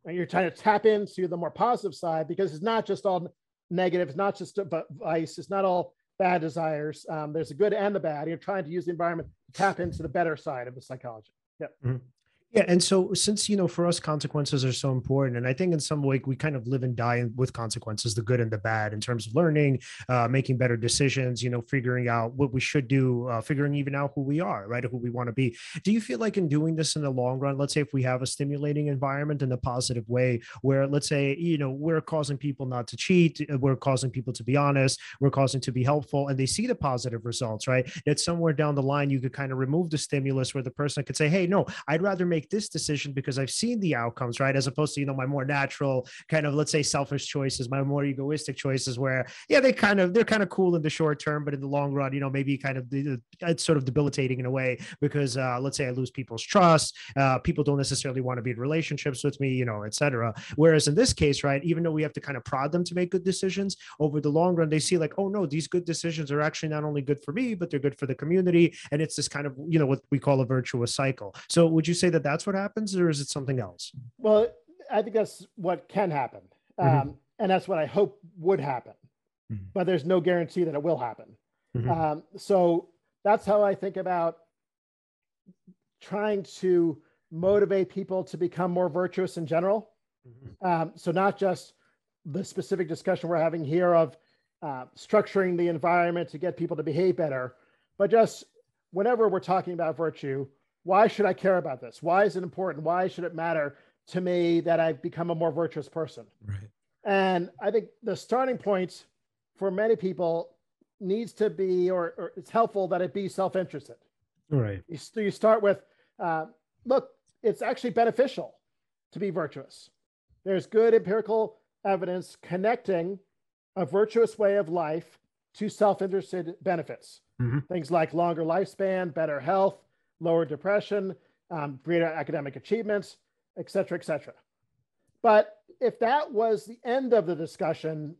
and you're trying to tap into the more positive side because it's not just all negative, it's not just a vice, it's not all bad desires. Um, there's the good and the bad. You're trying to use the environment to tap into the better side of the psychology. Yeah, mm-hmm. And so since you know for us consequences are so important, and I think in some way we kind of live and die with consequences, the good and the bad, in terms of learning, uh, making better decisions, you know, figuring out what we should do, uh, figuring even out who we are, right, who we want to be. Do you feel like in doing this in the long run, let's say if we have a stimulating environment in a positive way, where let's say you know we're causing people not to cheat, uh, we're causing people to be honest, we're causing to be helpful, and they see the positive results, right? That somewhere down the line you could kind of remove the stimulus where the person could say, hey, no, I'd rather make make this decision because I've seen the outcomes, right? As opposed to, you know, my more natural kind of, let's say, selfish choices, my more egoistic choices where, yeah, they kind of, they're kind of cool in the short term, but in the long run, you know, maybe kind of, it's sort of debilitating in a way because, uh, let's say I lose people's trust. Uh, people don't necessarily want to be in relationships with me, you know, etc. Whereas in this case, right, even though we have to kind of prod them to make good decisions over the long run, they see like, oh no, these good decisions are actually not only good for me, but they're good for the community. And it's this kind of, you know, what we call a virtuous cycle. So would you say that that's what happens or is it something else? Well, I think that's what can happen. Mm-hmm. Um, and that's what I hope would happen. Mm-hmm. But there's no guarantee that it will happen. Mm-hmm. Um, so that's how I think about trying to motivate people to become more virtuous in general. Mm-hmm. Um, so not just the specific discussion we're having here of uh, structuring the environment to get people to behave better, but just whenever we're talking about virtue, why should I care about this? Why is it important? Why should it matter to me that I've become a more virtuous person? Right. And I think the starting point for many people needs to be, or, or it's helpful that it be self-interested. Right. You, you start with, uh, look, it's actually beneficial to be virtuous. There's good empirical evidence connecting a virtuous way of life to self-interested benefits. Mm-hmm. Things like longer lifespan, better health, lower depression, um, greater academic achievements, et cetera, et cetera. But if that was the end of the discussion,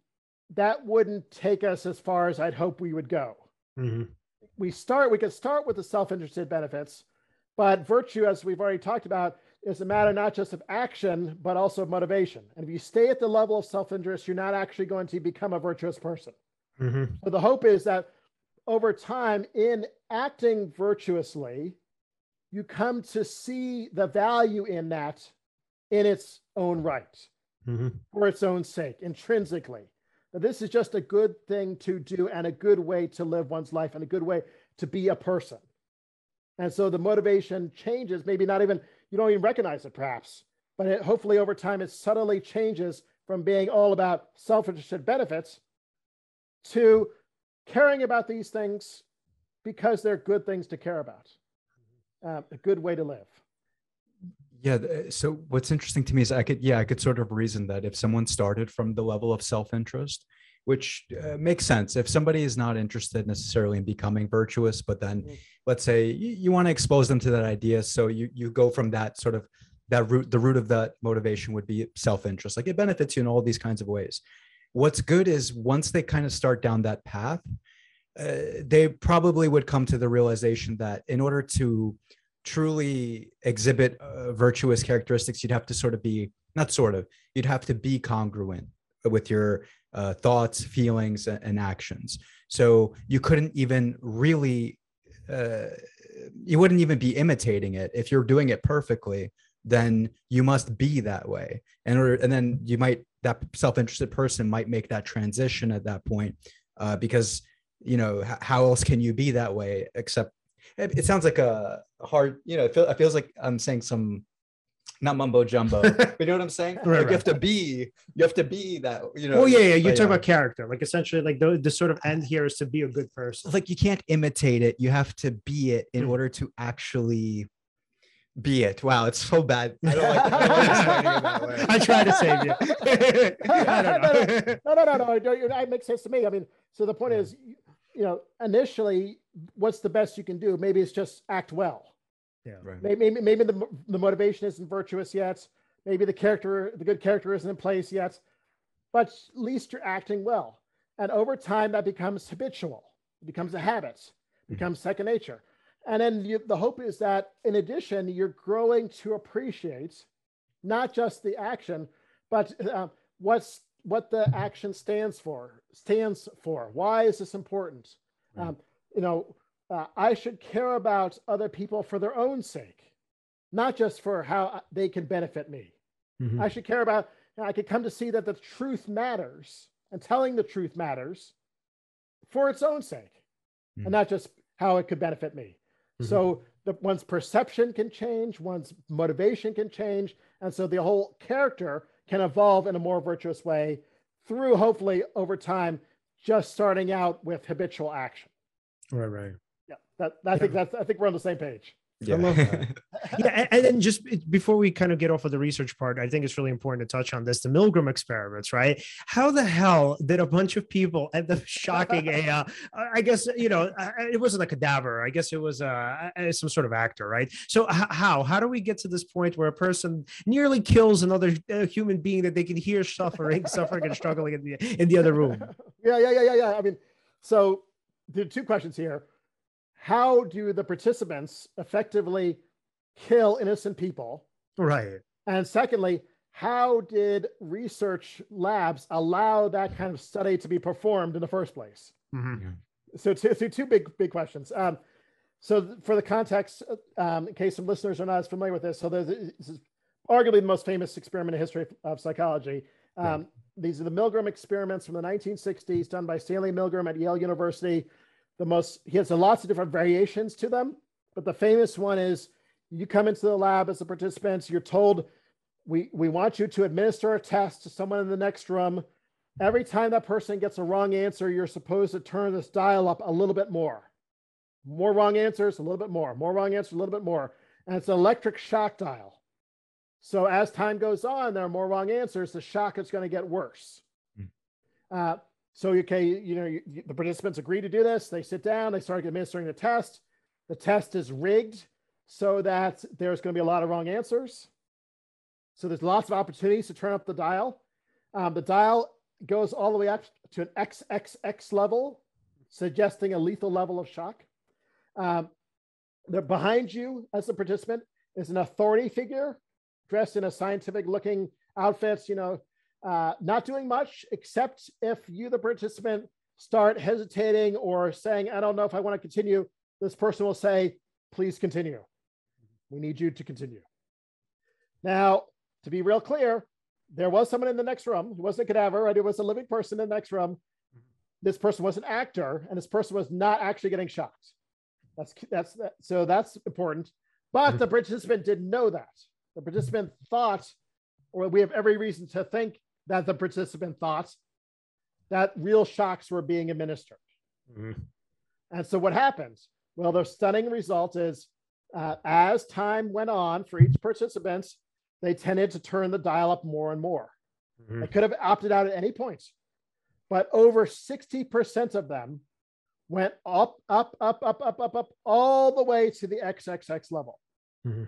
that wouldn't take us as far as I'd hope we would go. Mm-hmm. We start, we could start with the self-interested benefits, but virtue, as we've already talked about, is a matter not just of action, but also of motivation. And if you stay at the level of self-interest, you're not actually going to become a virtuous person. Mm-hmm. So the hope is that over time, in acting virtuously, you come to see the value in that in its own right, mm-hmm. for its own sake, intrinsically. That this is just a good thing to do and a good way to live one's life and a good way to be a person. And so the motivation changes, maybe not even, you don't even recognize it perhaps, but it, hopefully over time it subtly changes from being all about self interested benefits to caring about these things because they're good things to care about, uh, a good way to live. Yeah. So what's interesting to me is I could, yeah, I could sort of reason that if someone started from the level of self interest, which uh, makes sense. If somebody is not interested necessarily in becoming virtuous, but then mm-hmm. let's say you, you want to expose them to that idea, so you you go from that sort of that root. The root of that motivation would be self interest. Like it benefits you in all these kinds of ways what's good is once they kind of start down that path uh, they probably would come to the realization that in order to truly exhibit uh, virtuous characteristics you'd have to sort of be not sort of you'd have to be congruent with your uh, thoughts feelings and actions. So you couldn't even really uh, you wouldn't even be imitating it. If you're doing it perfectly then you must be that way. And or and then you might that self-interested person might make that transition at that point uh, because you know h- how else can you be that way except it, it sounds like a hard you know it, feel, it feels like i'm saying some not mumbo jumbo but you know what i'm saying right, like right. you have to be you have to be that you know oh yeah yeah you talk about character like essentially like the, the sort of end here is to be a good person like you can't imitate it you have to be it in mm. order to actually be it. Wow, it's so bad. I don't like, I, I try to save you. I don't know. no, no, no, no, no. It makes sense to me. I mean, so the point yeah. is, you know, initially, what's the best you can do? Maybe it's just act well. Yeah, right. Maybe, maybe, maybe the, the motivation isn't virtuous yet. Maybe the character, the good character isn't in place yet, but at least you're acting well. And over time, that becomes habitual. It becomes a habit, mm-hmm. becomes mm-hmm. second nature. And then you, the hope is that in addition, you're growing to appreciate not just the action, but uh, what's what the action stands for. Stands for. Why is this important? Right. Um, you know, uh, I should care about other people for their own sake, not just for how they can benefit me. Mm-hmm. I should care about. You know, I could come to see that the truth matters and telling the truth matters for its own sake, mm-hmm. and not just how it could benefit me. Mm-hmm. So the, one's perception can change, one's motivation can change, and so the whole character can evolve in a more virtuous way through hopefully over time, just starting out with habitual action. Right, right. Yeah, that, I yeah. think that's I think we're on the same page. Yeah. I love that. yeah, and, and then just before we kind of get off of the research part, I think it's really important to touch on this: the Milgram experiments, right? How the hell did a bunch of people end up shocking a? Uh, I guess you know, it wasn't a cadaver. I guess it was uh, some sort of actor, right? So how how do we get to this point where a person nearly kills another uh, human being that they can hear suffering, suffering, and struggling in the in the other room? Yeah, yeah, yeah, yeah, yeah. I mean, so there are two questions here how do the participants effectively kill innocent people? Right. And secondly, how did research labs allow that kind of study to be performed in the first place? Mm-hmm. So, two, so two big big questions. Um, so, for the context, um, in case some listeners are not as familiar with this, so there's this is arguably the most famous experiment in history of psychology. Um, right. These are the Milgram experiments from the 1960s, done by Stanley Milgram at Yale University the most he has lots of different variations to them but the famous one is you come into the lab as a participant you're told we we want you to administer a test to someone in the next room. Every time that person gets a wrong answer you're supposed to turn this dial up a little bit more. More wrong answers a little bit more. More wrong answers a little bit more. And it's an electric shock dial. So as time goes on there are more wrong answers the shock is going to get worse. Mm. uh, so, okay, you know, you, the participants agree to do this. They sit down, they start administering the test. The test is rigged so that there's going to be a lot of wrong answers. So there's lots of opportunities to turn up the dial. Um, the dial goes all the way up to an XXX level, suggesting a lethal level of shock. Um, behind you as a participant is an authority figure dressed in a scientific looking outfits, you know, uh, not doing much except if you, the participant, start hesitating or saying, I don't know if I want to continue, this person will say, please continue. We need you to continue. Now, to be real clear, there was someone in the next room. It wasn't a cadaver, right? It was a living person in the next room. This person was an actor, and this person was not actually getting shocked. That's that's that. So that's important. But the participant didn't know that. The participant thought, or we have every reason to think that the participant thought that real shocks were being administered. Mm-hmm. And so what happens? Well, the stunning result is uh, as time went on for each participant, they tended to turn the dial up more and more. Mm-hmm. They could have opted out at any point, but over 60% of them went up, up, up, up, up, up, up, all the way to the XXX level. Mm-hmm.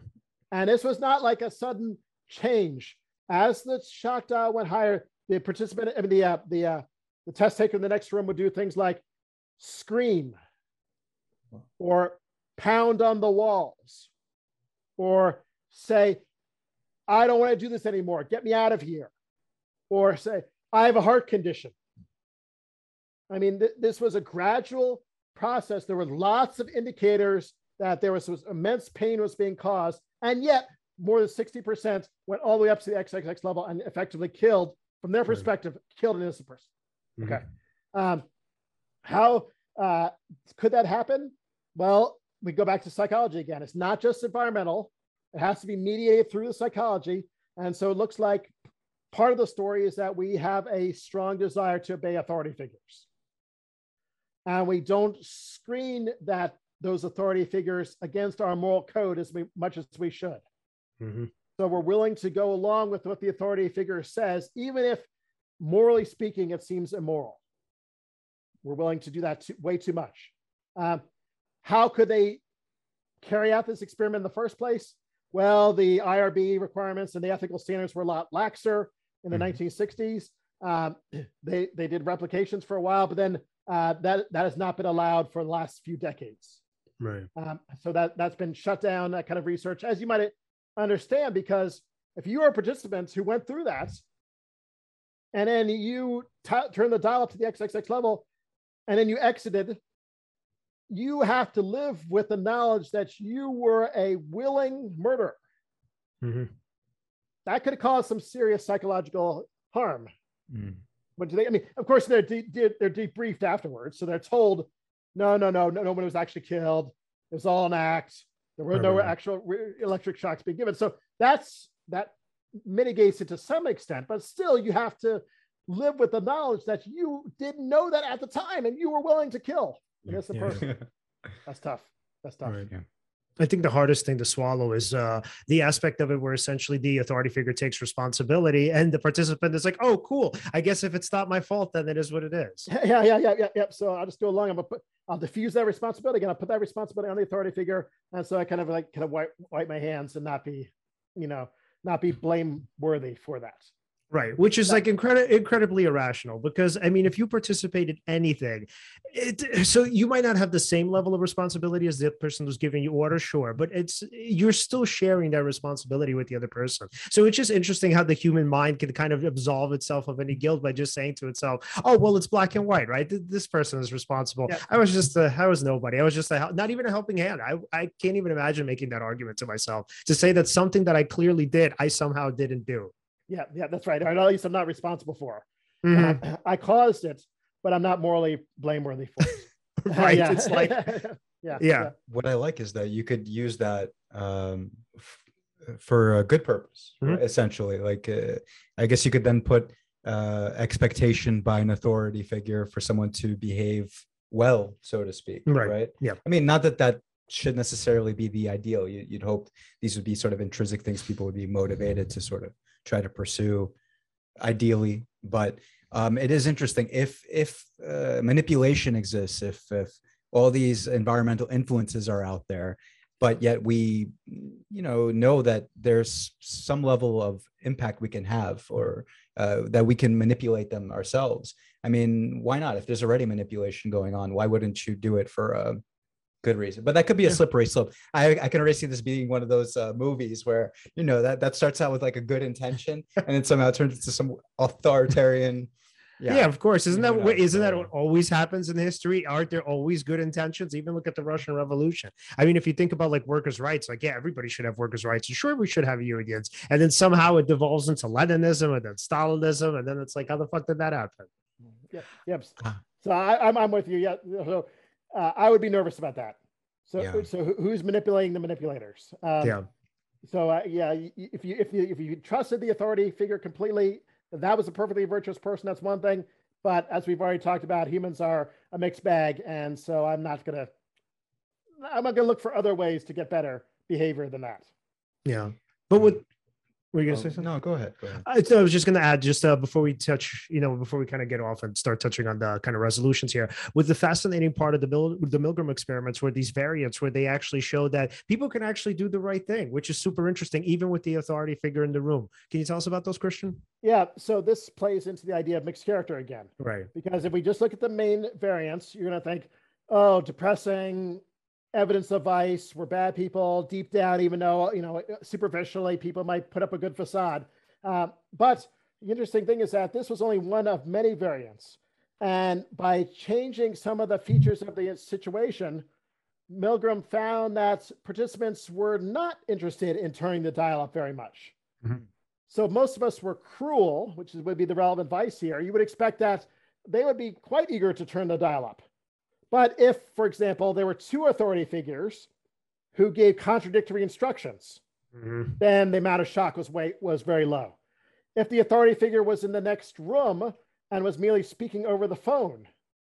And this was not like a sudden change as the shock dial went higher, the participant, I mean, the uh, the uh, the test taker in the next room would do things like scream, or pound on the walls, or say, "I don't want to do this anymore. Get me out of here," or say, "I have a heart condition." I mean, th- this was a gradual process. There were lots of indicators that there was, was immense pain was being caused, and yet more than 60% went all the way up to the XXX level and effectively killed, from their perspective, killed an innocent person. Mm-hmm. Okay. Um, how uh, could that happen? Well, we go back to psychology again. It's not just environmental, it has to be mediated through the psychology. And so it looks like part of the story is that we have a strong desire to obey authority figures. And we don't screen that those authority figures against our moral code as we, much as we should. Mm-hmm. So we're willing to go along with what the authority figure says, even if morally speaking, it seems immoral. We're willing to do that too, way too much. Um, how could they carry out this experiment in the first place? Well, the IRB requirements and the ethical standards were a lot laxer in the mm-hmm. 1960s. Um, they they did replications for a while, but then uh, that that has not been allowed for the last few decades. Right. Um, so that that's been shut down. That kind of research, as you might understand because if you are participants who went through that and then you t- turn the dial up to the XXX level and then you exited, you have to live with the knowledge that you were a willing murderer. Mm-hmm. That could cause some serious psychological harm. Mm. What do they? I mean, of course, they're de- de- they're debriefed afterwards, so they're told, no, no, no, no, no one was actually killed. It was all an act. There were no actual electric shocks being given. So that's that mitigates it to some extent, but still you have to live with the knowledge that you didn't know that at the time and you were willing to kill yeah, person. that's tough. That's tough. Right, yeah. I think the hardest thing to swallow is uh, the aspect of it where essentially the authority figure takes responsibility and the participant is like, oh, cool. I guess if it's not my fault, then it is what it is. Yeah, yeah, yeah, yeah, yeah. So I'll just go along. I'm gonna put, I'll diffuse that responsibility and I'll put that responsibility on the authority figure, and so I kind of like kind of wipe wipe my hands and not be, you know, not be blame worthy for that. Right, which is like incredi- incredibly irrational because I mean, if you participate in anything, it, so you might not have the same level of responsibility as the person who's giving you orders, sure, but it's you're still sharing that responsibility with the other person. So it's just interesting how the human mind can kind of absolve itself of any guilt by just saying to itself, "Oh, well, it's black and white, right? This person is responsible. Yeah. I was just a, I was nobody. I was just a, not even a helping hand. I I can't even imagine making that argument to myself to say that something that I clearly did, I somehow didn't do." Yeah, yeah, that's right. Or at least I'm not responsible for. Mm-hmm. Uh, I caused it, but I'm not morally blameworthy for it. right. Uh, it's like, yeah, yeah. What I like is that you could use that um, f- for a good purpose, mm-hmm. right? essentially. Like, uh, I guess you could then put uh, expectation by an authority figure for someone to behave well, so to speak. Right. Right. Yeah. I mean, not that that should necessarily be the ideal. You, would hope these would be sort of intrinsic things people would be motivated to sort of try to pursue ideally. But um, it is interesting. If if uh, manipulation exists if if all these environmental influences are out there but yet we you know know that there's some level of impact we can have or uh, that we can manipulate them ourselves i mean why not? If there's already manipulation going on why wouldn't you do it for a good reason. But that could be a slippery slope. I, I can already see this being one of those uh, movies where you know that that starts out with like a good intention and then somehow turns into some authoritarian. Yeah. yeah, of course. Isn't that what isn't that what always happens in history? Aren't there always good intentions? Even look at the Russian Revolution. I mean, if you think about like workers' rights, like yeah, everybody should have workers' rights. And sure, we should have unions, and then somehow it devolves into Leninism and then Stalinism, and then it's like, how the fuck did that happen? Yep. Yep. So I, I'm I'm with you. Yeah. So uh, I would be nervous about that. So, yeah. so who's manipulating the manipulators? Um, yeah. So uh, yeah, if you if you if you trusted the authority figure completely, that was a perfectly virtuous person. That's one thing. But as we've already talked about, humans are a mixed bag, and so I'm not gonna I'm not gonna look for other ways to get better behavior than that. Yeah, but with were you gonna oh, say something? No, go ahead. Go ahead. I, I was just gonna add just uh, before we touch, you know, before we kind of get off and start touching on the kind of resolutions here, with the fascinating part of the Mil- the Milgram experiments, where these variants, where they actually show that people can actually do the right thing, which is super interesting, even with the authority figure in the room. Can you tell us about those, Christian? Yeah. So this plays into the idea of mixed character again, right? Because if we just look at the main variants, you're gonna think, oh, depressing, evidence of vice. We're bad people deep down, even though, you know, superficially people might put up a good facade. Uh, but the interesting thing is that this was only one of many variants. And by changing some of the features of the situation, Milgram found that participants were not interested in turning the dial up very much. Mm-hmm. So most of us were cruel, which would be the relevant vice here. You would expect that they would be quite eager to turn the dial up. But if, for example, there were two authority figures who gave contradictory instructions, mm-hmm. then the amount of shock was way, was very low. If the authority figure was in the next room and was merely speaking over the phone,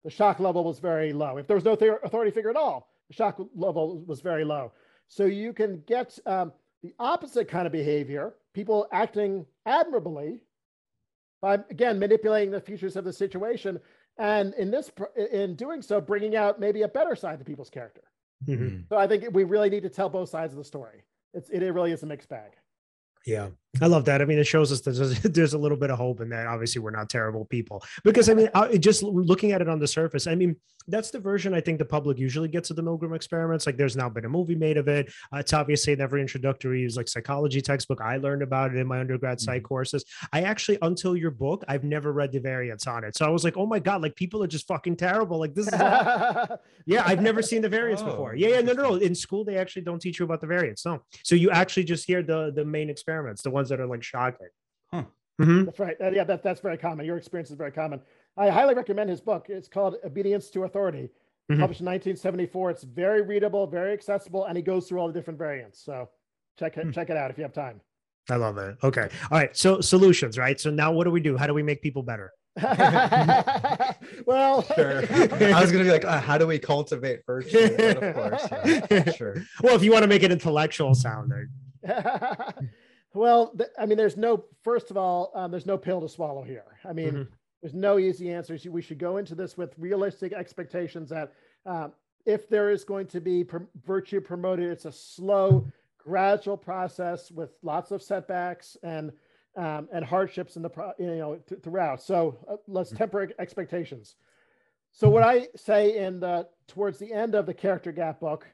the shock level was very low. If there was no th- authority figure at all, the shock level was very low. So you can get um, the opposite kind of behavior, people acting admirably by, again, manipulating the features of the situation and in this in doing so bringing out maybe a better side to people's character. Mm-hmm. so i think we really need to tell both sides of the story. It's it really is a mixed bag. Yeah, I love that. I mean, it shows us that there's, a little bit of hope in that. Obviously, we're not terrible people because I mean, just looking at it on the surface, I mean, that's the version I think the public usually gets of the Milgram experiments. Like, there's now been a movie made of it. Uh, it's obviously in every introductory like psychology textbook. I learned about it in my undergrad psych mm-hmm. courses. I actually, until your book, I've never read the variants on it. So I was like, oh my god, like people are just fucking terrible. Like this is, yeah, I've never seen the variants oh, before. Yeah, yeah, no, no, no. In school, they actually don't teach you about the variants. No, so you actually just hear the the main experiments, the ones that are like shocking. Huh. Mm-hmm. That's right. Uh, yeah, that, that's very common. Your experience is very common. I highly recommend his book. It's called Obedience to Authority, mm-hmm. published in 1974. It's very readable, very accessible, and he goes through all the different variants. So check it, mm. check it out if you have time. I love it. Okay. All right. So solutions, right? So now what do we do? How do we make people better? well, Sure. I was gonna be like, uh, how do we cultivate virtue? But of course, yeah, sure. Well, if you want to make it intellectual sounding. Well, th- I mean, there's no. First of all, um, there's no pill to swallow here. I mean, Mhm. there's no easy answers. We should go into this with realistic expectations that um, if there is going to be pr- virtue promoted, it's a slow, gradual process with lots of setbacks and um, and hardships in the pro- you know th- throughout. So uh, let's temper expectations. So what I say in the towards the end of the character gap book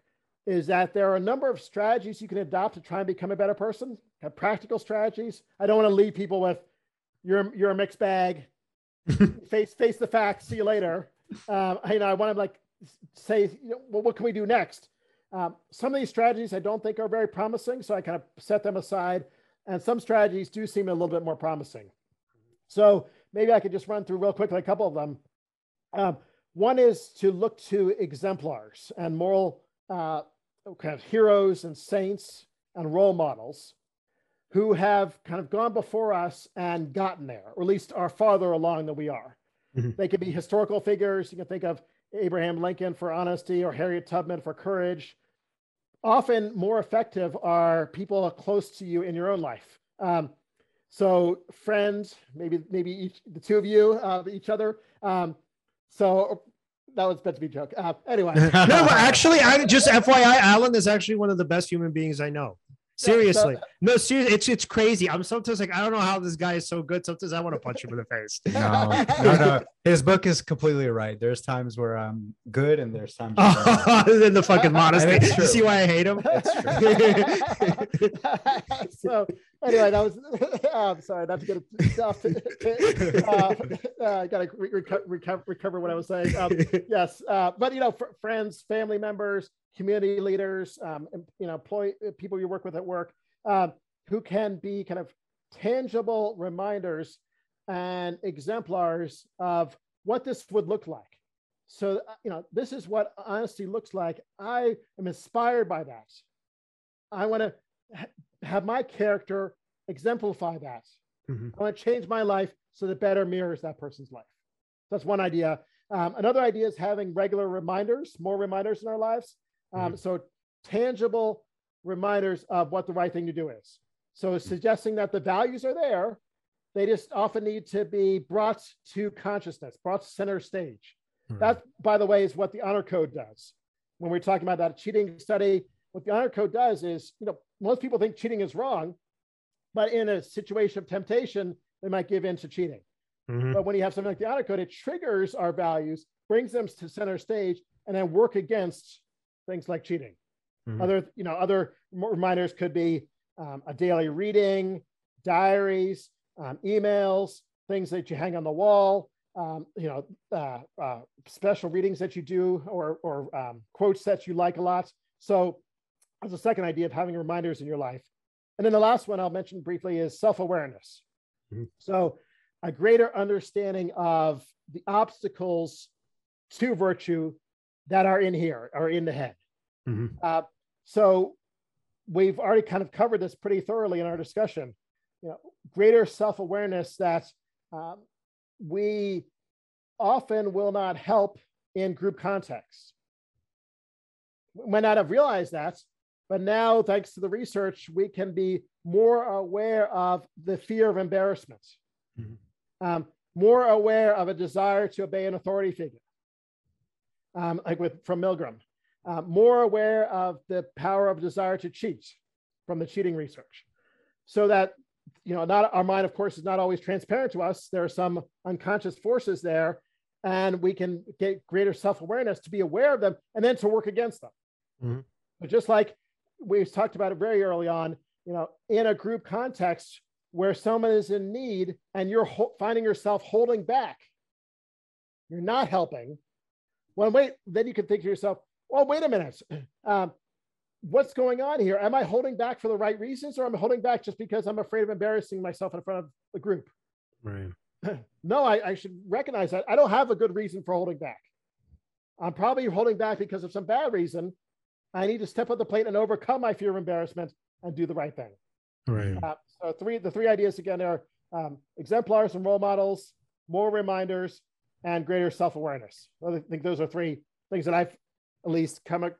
is that there are a number of strategies you can adopt to try and become a better person. Have practical strategies. I don't want to leave people with you're you're a mixed bag. face face the facts. See you later. Um, you know, I want to like say, you know, well, what can we do next? Um, some of these strategies I don't think are very promising, so I kind of set them aside. And some strategies do seem a little bit more promising. So maybe I could just run through real quickly a couple of them. Um, one is to look to exemplars and moral uh, kind of heroes and saints and role models who have kind of gone before us and gotten there, or at least are farther along than we are. Mhm. They could be historical figures. You can think of Abraham Lincoln for honesty or Harriet Tubman for courage. Often more effective are people close to you in your own life. Um, so friends, maybe maybe each, the two of you, uh, each other. Um, so that was meant to be a joke. Uh, anyway, No, but actually, I just FYI, Alan is actually one of the best human beings I know. Seriously, no, seriously, it's it's crazy. I'm sometimes like, I don't know how this guy is so good. Sometimes I want to punch him in the face. No, no, no. His book is completely right. There's times where I'm good, and there's times. Where I'm then the fucking modesty. You see why I hate him? so anyway, that was. I'm sorry, that's good stuff. uh, uh, I gotta re- reco- recover, recover what I was saying. Um, yes, uh, but you know, fr- friends, family members, community leaders, um, you know, employee people you work with at work, um, who can be kind of tangible reminders and exemplars of what this would look like. So, uh, you know, this is what honesty looks like. I am inspired by that. I want to ha- have my character exemplify that. Mhm. I want to change my life so that better mirrors that person's life. That's one idea. Um, another idea is having regular reminders, more reminders in our lives. Um, So tangible reminders of what the right thing to do is. So suggesting that the values are there, they just often need to be brought to consciousness, brought to center stage. That, by the way, is what the honor code does. When we're talking about that cheating study, what the honor code does is, you know, most people think cheating is wrong, but in a situation of temptation, they might give in to cheating. Mhm. But when you have something like the honor code, it triggers our values, brings them to center stage, and then work against things like cheating. Mhm. Other, you know, other reminders could be um, a daily reading, diaries, um, emails, things that you hang on the wall, um, you know, uh, uh, special readings that you do, or or um, quotes that you like a lot. So that's a second idea of having reminders in your life. And then the last one I'll mention briefly is self-awareness. Mhm. So a greater understanding of the obstacles to virtue that are in here are in the head. Mhm. Uh, so we've already kind of covered this pretty thoroughly in our discussion. You know, greater self-awareness that um, we often will not help in group contexts. We might not have realized that, but now, thanks to the research, we can be more aware of the fear of embarrassment, Mhm. um, more aware of a desire to obey an authority figure, um, like with from Milgram, uh, more aware of the power of desire to cheat from the cheating research, so that you know, not our mind, of course, is not always transparent to us. There are some unconscious forces there, and we can get greater self-awareness to be aware of them and then to work against them. Mhm. But just like we talked about it very early on, you know, in a group context where someone is in need and you're ho- finding yourself holding back, you're not helping. Well, wait, then you can think to yourself, well, wait a minute. Um, what's going on here? Am I holding back for the right reasons or am I holding back just because I'm afraid of embarrassing myself in front of the group? Right. no, I, I should recognize that. I don't have a good reason for holding back. I'm probably holding back because of some bad reason. I need to step up the plate and overcome my fear of embarrassment and do the right thing. Right. Uh, so three, the three ideas again are um, exemplars and role models, more reminders, and greater self awareness. I think those are three things that I've at least come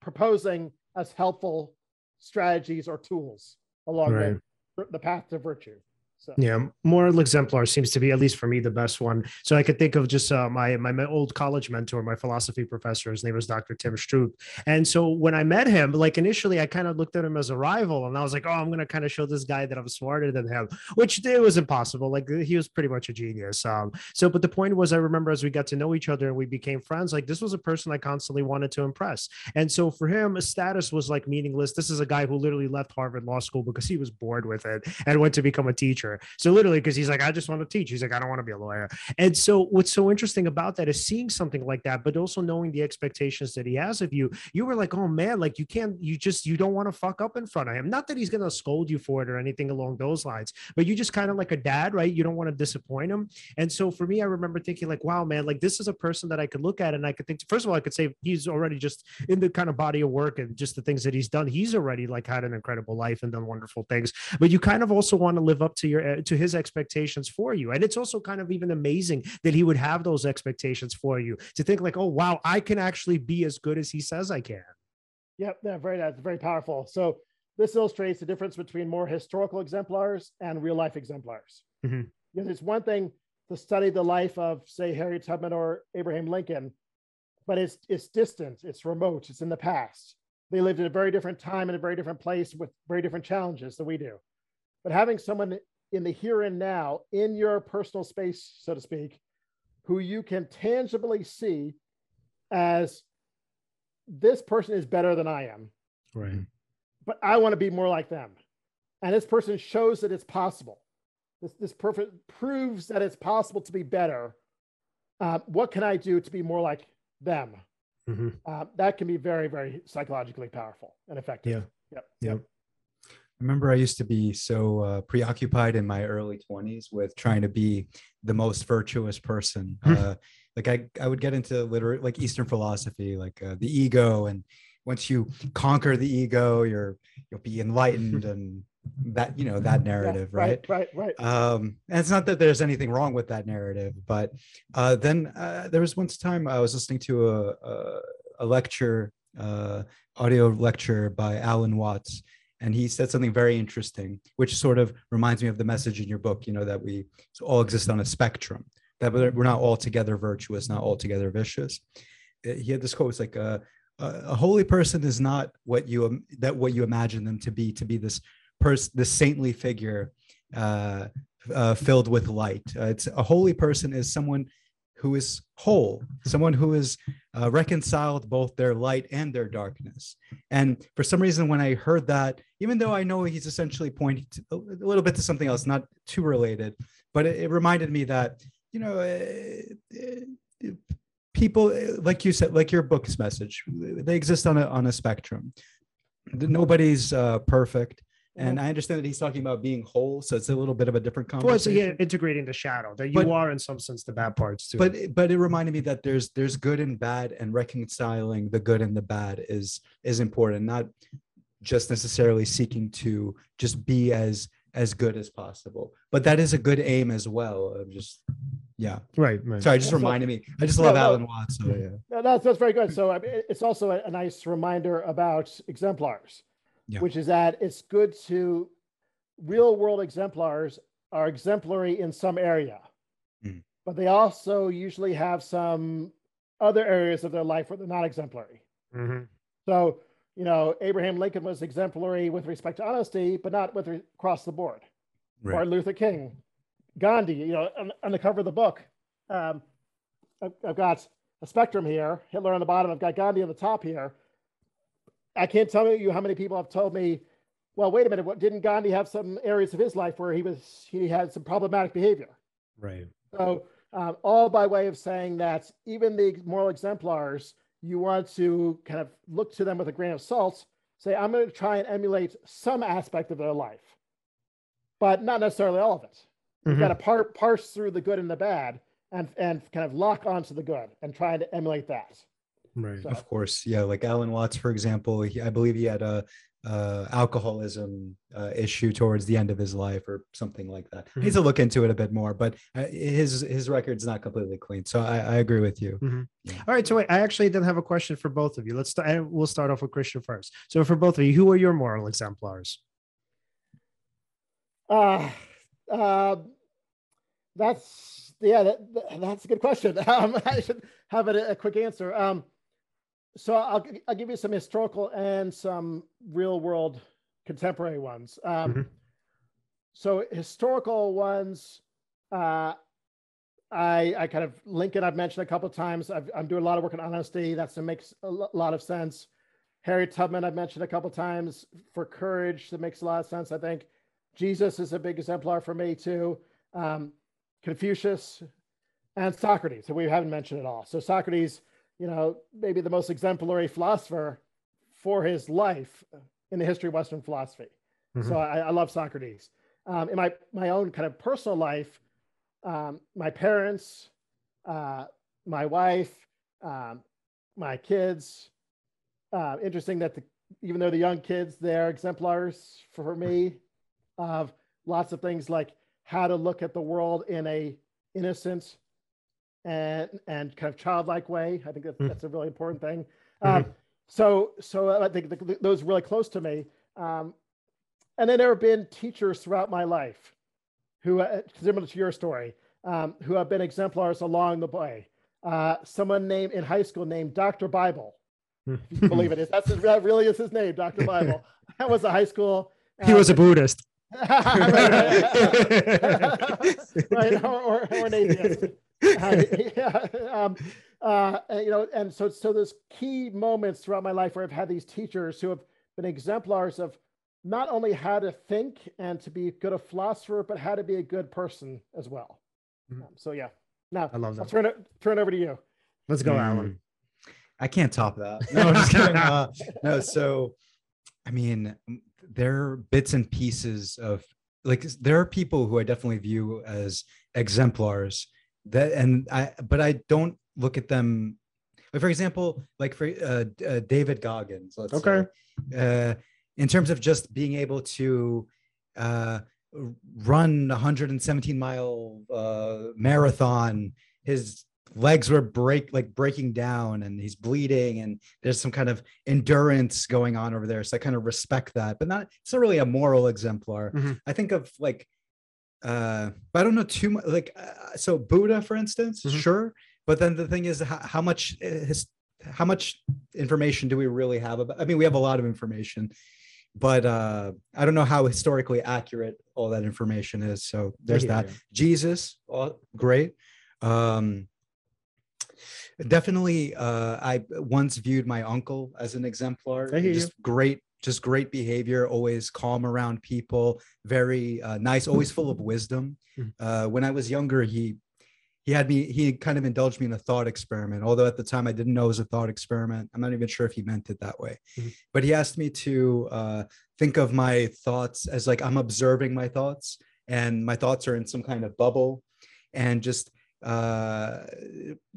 proposing as helpful strategies or tools along right. the, the path to virtue. So. Yeah, moral exemplar seems to be at least for me the best one. So I could think of just uh, my, my, my old college mentor, my philosophy professor. His name was Dr. Tim Stroop. And so when I met him, like initially, I kind of looked at him as a rival, and I was like, oh, I'm to kind of show this guy that I'm smarter than him, which it was impossible. Like he was pretty much a genius. Um, so, but the point was, I remember as we got to know each other and we became friends, like this was a person I constantly wanted to impress. And so for him, status was like meaningless. This is a guy who literally left Harvard Law School because he was bored with it and went to become a teacher. So literally, because he's like, I just want to teach. He's like, I don't want to be a lawyer. And so what's so interesting about that is seeing something like that, but also knowing the expectations that he has of you. You were like, oh man, like you can't, you just, you don't want to fuck up in front of him. Not that he's going to scold you for it or anything along those lines, but you just kind of like a dad, right? You don't want to disappoint him. And so for me, I remember thinking like, wow, man, like this is a person that I could look at and I could think, first of all, I could say he's already just in the kind of body of work and just the things that he's done. He's already like had an incredible life and done wonderful things, but you kind of also want to live up to your, to his expectations for you. And it's also kind of even amazing that he would have those expectations for you to think like, oh, wow, I can actually be as good as he says I can. Yep, yeah, very that's very powerful. So this illustrates the difference between more historical exemplars and real life exemplars. Mm-hmm. Because it's one thing to study the life of, say, Harriet Tubman or Abraham Lincoln, but it's it's distant, it's remote, it's in the past. They lived in a very different time in a very different place with very different challenges than we do. But having someone in the here and now, in your personal space, so to speak, who you can tangibly see as this person is better than I am. Right. But I want to be more like them. And this person shows that it's possible. This, this perfect proves that it's possible to be better. Uh, what can I do to be more like them? Mm-hmm. Uh, that can be very, very psychologically powerful and effective. Yeah. Yep. Yep remember I used to be so uh, preoccupied in my early 20s with trying to be the most virtuous person. Hmm. uh, like I, I would get into literary, like Eastern philosophy, like uh, the ego. And once you conquer the ego, you're, you'll be enlightened and that, you know, that narrative. Yeah, right, right, right. Um, and it's not that there's anything wrong with that narrative, but uh, then uh, there was once time I was listening to a, a, a lecture, uh, audio lecture by Alan Watts and he said something very interesting which sort of reminds me of the message in your book you know that we all exist on a spectrum that we're not altogether virtuous not altogether vicious. Uh, he had this quote it's like a, a holy person is not what you that what you imagine them to be to be this person this saintly figure uh, uh, filled with light. Uh, it's a holy person is someone who is whole, someone who is uh, reconciled both their light and their darkness. And for some reason, when I heard that, even though I know he's essentially pointing a little bit to something else, not too related, but it, it reminded me that, you know, uh, people, like you said, like your book's message, they exist on a, on a spectrum. Nobody's uh, perfect and mm-hmm. I understand that he's talking about being whole, so it's a little bit of a different conversation. Well, so yeah, integrating the shadow that you but, are in some sense the bad parts too. But but it reminded me that there's there's good and bad, and reconciling the good and the bad is is important. Not just necessarily seeking to just be as as good as possible, but that is a good aim as well. Of just yeah, right. right. Sorry, just reminded me. I just love no, Alan Watts. So yeah, no, that's that's very good. So I mean, it's also a, a nice reminder about exemplars yeah. which is that it's good to real world exemplars are exemplary in some area, mm. but they also usually have some other areas of their life where they're not exemplary. Mm-hmm. So, you know, Abraham Lincoln was exemplary with respect to honesty, but not with re- across the board. Right. Martin Luther King, Gandhi, you know, on, on the cover of the book, um, I've, I've got a spectrum here, Hitler on the bottom, I've got Gandhi on the top here. I can't tell you how many people have told me, well, wait a minute, what didn't Gandhi have some areas of his life where he was he had some problematic behavior? Right. So um, all by way of saying that even the moral exemplars, you want to kind of look to them with a grain of salt. Say, I'm going to try and emulate some aspect of their life, but not necessarily all of it. You've mm-hmm. got to par- parse through the good and the bad, and and kind of lock onto the good and try to emulate that. Right. So. Of course. Yeah. Like Alan Watts, for example, he, I believe he had a, uh, alcoholism uh, issue towards the end of his life or something like that. Mhm. Needs to look into it a bit more, but uh, his his record's not completely clean. So I, I agree with you. All right, so wait, I actually did have a question for both of you. Let's start. We'll start off with Christian first. So for both of you, who are your moral exemplars? Uh, uh, that's yeah, that, that- that's a good question. Um, I should have a, a quick answer. Um, so I'll I'll give you some historical and some real world contemporary ones. Um, Mhm. So historical ones, uh, I I kind of Lincoln I've mentioned a couple of times. I've, I'm doing a lot of work on honesty. That's that makes a lot of sense. Harriet Tubman I've mentioned a couple of times for courage. That makes a lot of sense. I think Jesus is a big exemplar for me too. Um, Confucius and Socrates, who we haven't mentioned at all. So Socrates, you know, maybe the most exemplary philosopher for his life in the history of Western philosophy. So I, I love Socrates. Um, in my my own kind of personal life, um, my parents, uh, my wife, um, my kids. Uh, interesting that the, even though the young kids, they're exemplars for me of lots of things like how to look at the world in a innocent and and kind of childlike way. I think that's, Mm. that's a really important thing. Mhm. Um, so so I think th- th- those really close to me. Um, and then there have been teachers throughout my life who, uh, similar to your story, um, who have been exemplars along the way. Uh, someone named in high school named Dr. Bible. Hmm. If you can believe it is that's that really is his name, Dr. Bible. That was a high school. He was a Buddhist. right, or, or, or an atheist. Uh, yeah, um, uh, you know, and so so there's key moments throughout my life where I've had these teachers who have been exemplars of not only how to think and to be good a philosopher, but how to be a good person as well. Mhm. Um, so yeah, now I love I'll that. turn it turn it over to you. Let's go, Mm. Alan. I can't top that. No, I'm just kidding. Uh, no, so I mean, there are bits and pieces of like there are people who I definitely view as exemplars that, and I, but I don't look at them. Like for example, like for uh, uh, David Goggins. Let's Okay. say, uh, in terms of just being able to uh, run a 117 mile uh, marathon, his legs were break like breaking down and he's bleeding and there's some kind of endurance going on over there so i kind of respect that but not it's not really a moral exemplar Mhm. i think of like uh but i don't know too much like uh, so buddha for instance Mhm. sure but then the thing is how, how much uh, his how much information do we really have about i mean we have a lot of information but uh i don't know how historically accurate all that information is so there's that. Jesus, oh, great. Um, definitely, uh, I once viewed my uncle as an exemplar. Hear you. just great, just great behavior, always calm around people, very uh, nice, always full of wisdom. Mhm. Uh, when I was younger, he he had me he kind of indulged me in a thought experiment although at the time i didn't know it was a thought experiment i'm not even sure if he meant it that way Mhm. but he asked me to uh, think of my thoughts as like i'm observing my thoughts and my thoughts are in some kind of bubble and just uh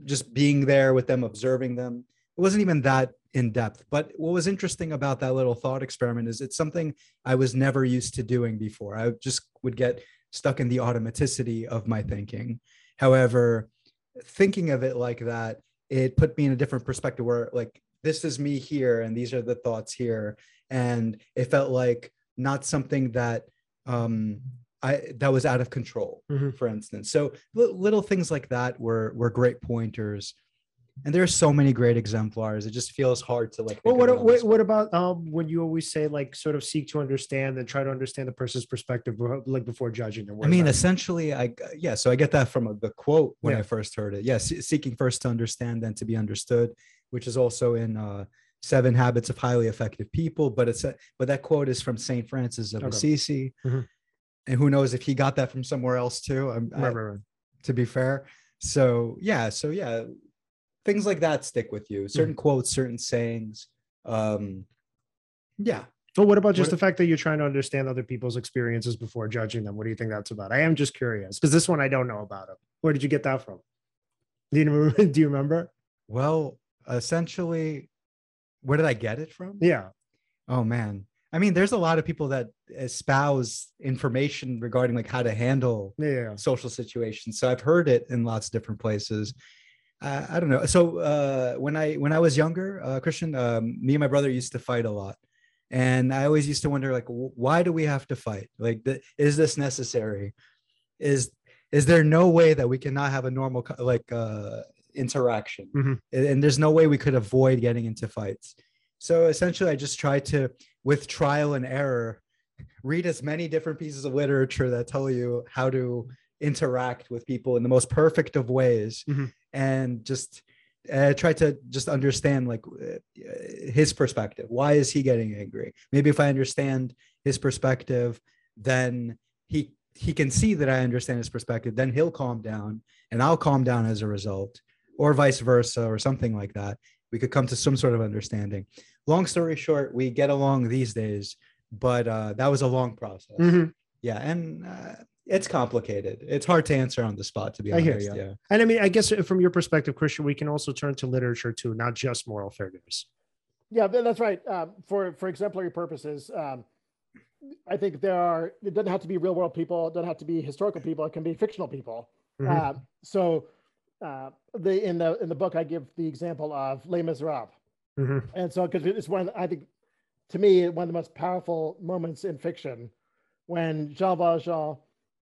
just being there with them observing them it wasn't even that in depth but what was interesting about that little thought experiment is it's something i was never used to doing before i just would get stuck in the automaticity of my thinking however thinking of it like that it put me in a different perspective where like this is me here and these are the thoughts here and it felt like not something that um I that was out of control, Mhm. for instance. So li- little things like that were were great pointers, and there's so many great exemplars. It just feels hard to like. Well, what, it on the what what about um when you always say like sort of seek to understand and try to understand the person's perspective like before judging them? I mean, essentially, I yeah. So I get that from a, the quote when Yeah. I first heard it. Yes, seeking first to understand, then to be understood, which is also in uh, Seven Habits of Highly Effective People. But it's a, but that quote is from Saint Francis of Okay. Assisi, Mhm. and who knows if he got that from somewhere else too. I'm, I- right, right, right. to be fair. So yeah, so yeah, things like that stick with you. Certain quotes, certain sayings. Um, yeah, Well, what about just What- the fact that you're trying to understand other people's experiences before judging them? What do you think that's about? I am just curious because this one I don't know about it. Where did you get that from? Do you remember? Do you remember? well, essentially, where did I get it from? Yeah. Oh man. I mean, there's a lot of people that espouse information regarding like how to handle Yeah. social situations. So I've heard it in lots of different places. Uh, I don't know. So uh, when I when I was younger, uh, Christian, um, me and my brother used to fight a lot, and I always used to wonder like, why do we have to fight? Like, is this necessary? Is is there no way that we cannot have a normal like uh, interaction? Mhm. And, and there's no way we could avoid getting into fights. So essentially, I just try to, with trial and error, read as many different pieces of literature that tell you how to interact with people in the most perfect of ways Mhm. And just uh, try to just understand like uh, his perspective. Why is he getting angry? Maybe if i understand his perspective then he he can see that i understand his perspective then he'll calm down and i'll calm down as a result or vice versa or something like that. We could come to some sort of understanding. Long story short we get along these days but uh, that was a long process. Mhm. yeah and uh, it's complicated it's hard to answer on the spot to be honest. I honest hear ya. yeah And I mean, I guess from your perspective, Christian, we can also turn to literature too, not just moral figures. Yeah, that's right. Um, for for exemplary purposes, um, I think there are. It doesn't have to be real world people. It doesn't have to be historical people. It can be fictional people. Mhm. Uh, so, uh, the in the in the book, I give the example of Les Miserables, Mhm. and so because it's one I think, to me, one of the most powerful moments in fiction, when Jean Valjean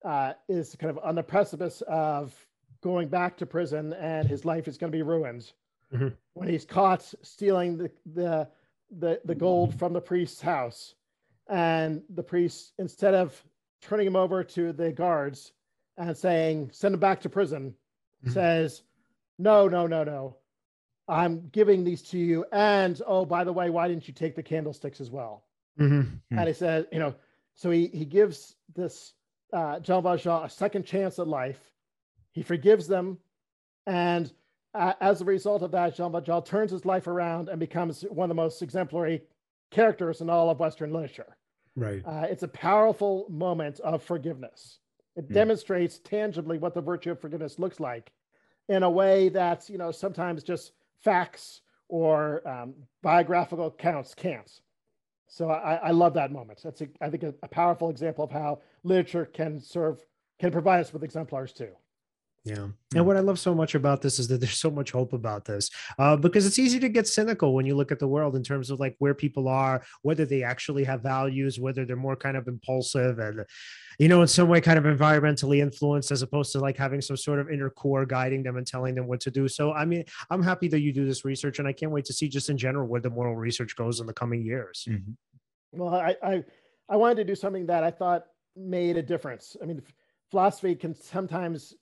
uh, is kind of on the precipice of going back to prison, and his life is going to be ruined Mhm. when he's caught stealing the, the the the gold from the priest's house and the priest instead of turning him over to the guards and saying send him back to prison Mhm. says no no no no i'm giving these to you and oh by the way why didn't you take the candlesticks as well Mhm. Hmm. and he said you know so he he gives this uh jean valjean a second chance at life he forgives them and uh, as a result of that, Jean Valjean turns his life around and becomes one of the most exemplary characters in all of Western literature. Right. Uh, it's a powerful moment of forgiveness. It Hmm. demonstrates tangibly what the virtue of forgiveness looks like in a way that, you know, sometimes just facts or um, biographical accounts can't. So I, I love that moment. That's, a, I think, a, a powerful example of how literature can serve, can provide us with exemplars too. Yeah. And what I love so much about this is that there's so much hope about this uh, because it's easy to get cynical when you look at the world in terms of like where people are, whether they actually have values, whether they're more kind of impulsive and, you know, in some way kind of environmentally influenced as opposed to like having some sort of inner core guiding them and telling them what to do. So, I mean, I'm happy that you do this research and I can't wait to see just in general where the moral research goes in the coming years. Mhm. Well, I, I, I wanted to do something that I thought made a difference. I mean, philosophy can sometimes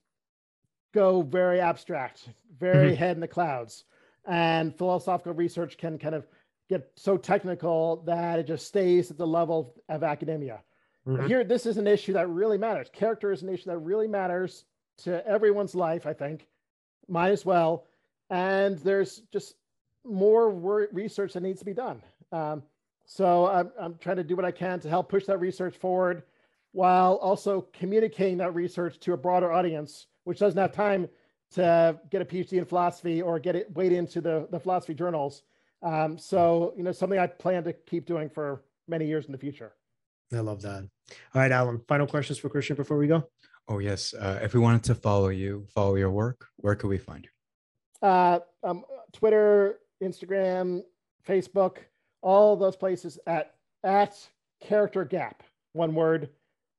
go very abstract, very head in the clouds, and philosophical research can kind of get so technical that it just stays at the level of academia. But Mhm. here, this is an issue that really matters. Character is an issue that really matters to everyone's life, I think, mine as well. And there's just more wor- research that needs to be done. Um, so I'm, I'm trying to do what I can to help push that research forward while also communicating that research to a broader audience, which doesn't have time to get a PhD in philosophy or get it weighed into the, the philosophy journals. Um, so, you know, something I plan to keep doing for many years in the future. I love that. All right, Alan, final questions for Christian before we go? Oh yes. Uh, if we wanted to follow you, follow your work, where could we find you? Uh, um, Twitter, Instagram, Facebook, all those places at at character gap. One word,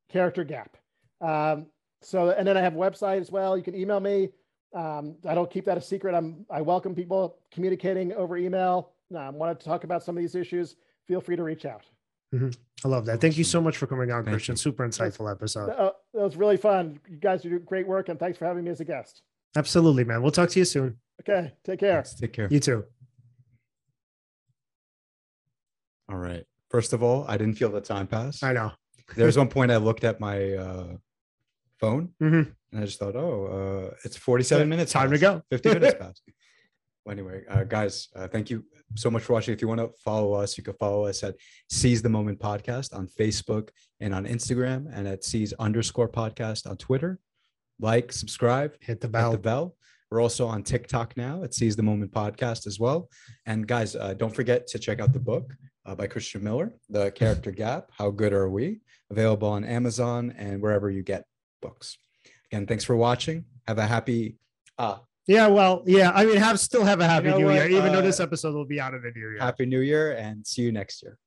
character gap. Um, so, and then I have a website as well. You can email me. Um, I don't keep that a secret. I'm I welcome people communicating over email. Um, want to talk about some of these issues? Feel free to reach out. I love that. Thank you so much for coming on, Thank Christian. you. Super insightful episode. Uh, that was really fun. You guys do great work, and thanks for having me as a guest. Absolutely, man. We'll talk to you soon. Okay, take care. Thanks. Take care. You too. All right. First of all, I didn't feel the time pass. I know. There was one point I looked at my uh, phone Mhm. and I just thought, oh, uh, it's 47 minutes. Time to go. 50 minutes past. Well, anyway, uh, guys, uh, thank you so much for watching. If you want to follow us, you can follow us at Seize the Moment Podcast on Facebook and on Instagram, and at Seize underscore podcast on Twitter. Like, subscribe, Hit the hit bell. the bell. We're also on TikTok now at Seize the Moment Podcast as well. And guys, uh, don't forget to check out the book. uh, by Christian Miller, The Character Gap How Good Are We? Available on Amazon and wherever you get books. Again, thanks for watching. Have a happy. Uh, Yeah, well, yeah. I mean, have still have a happy know new what? year, even though Uh, this episode will be out of the new year. Happy New Year and see you next year.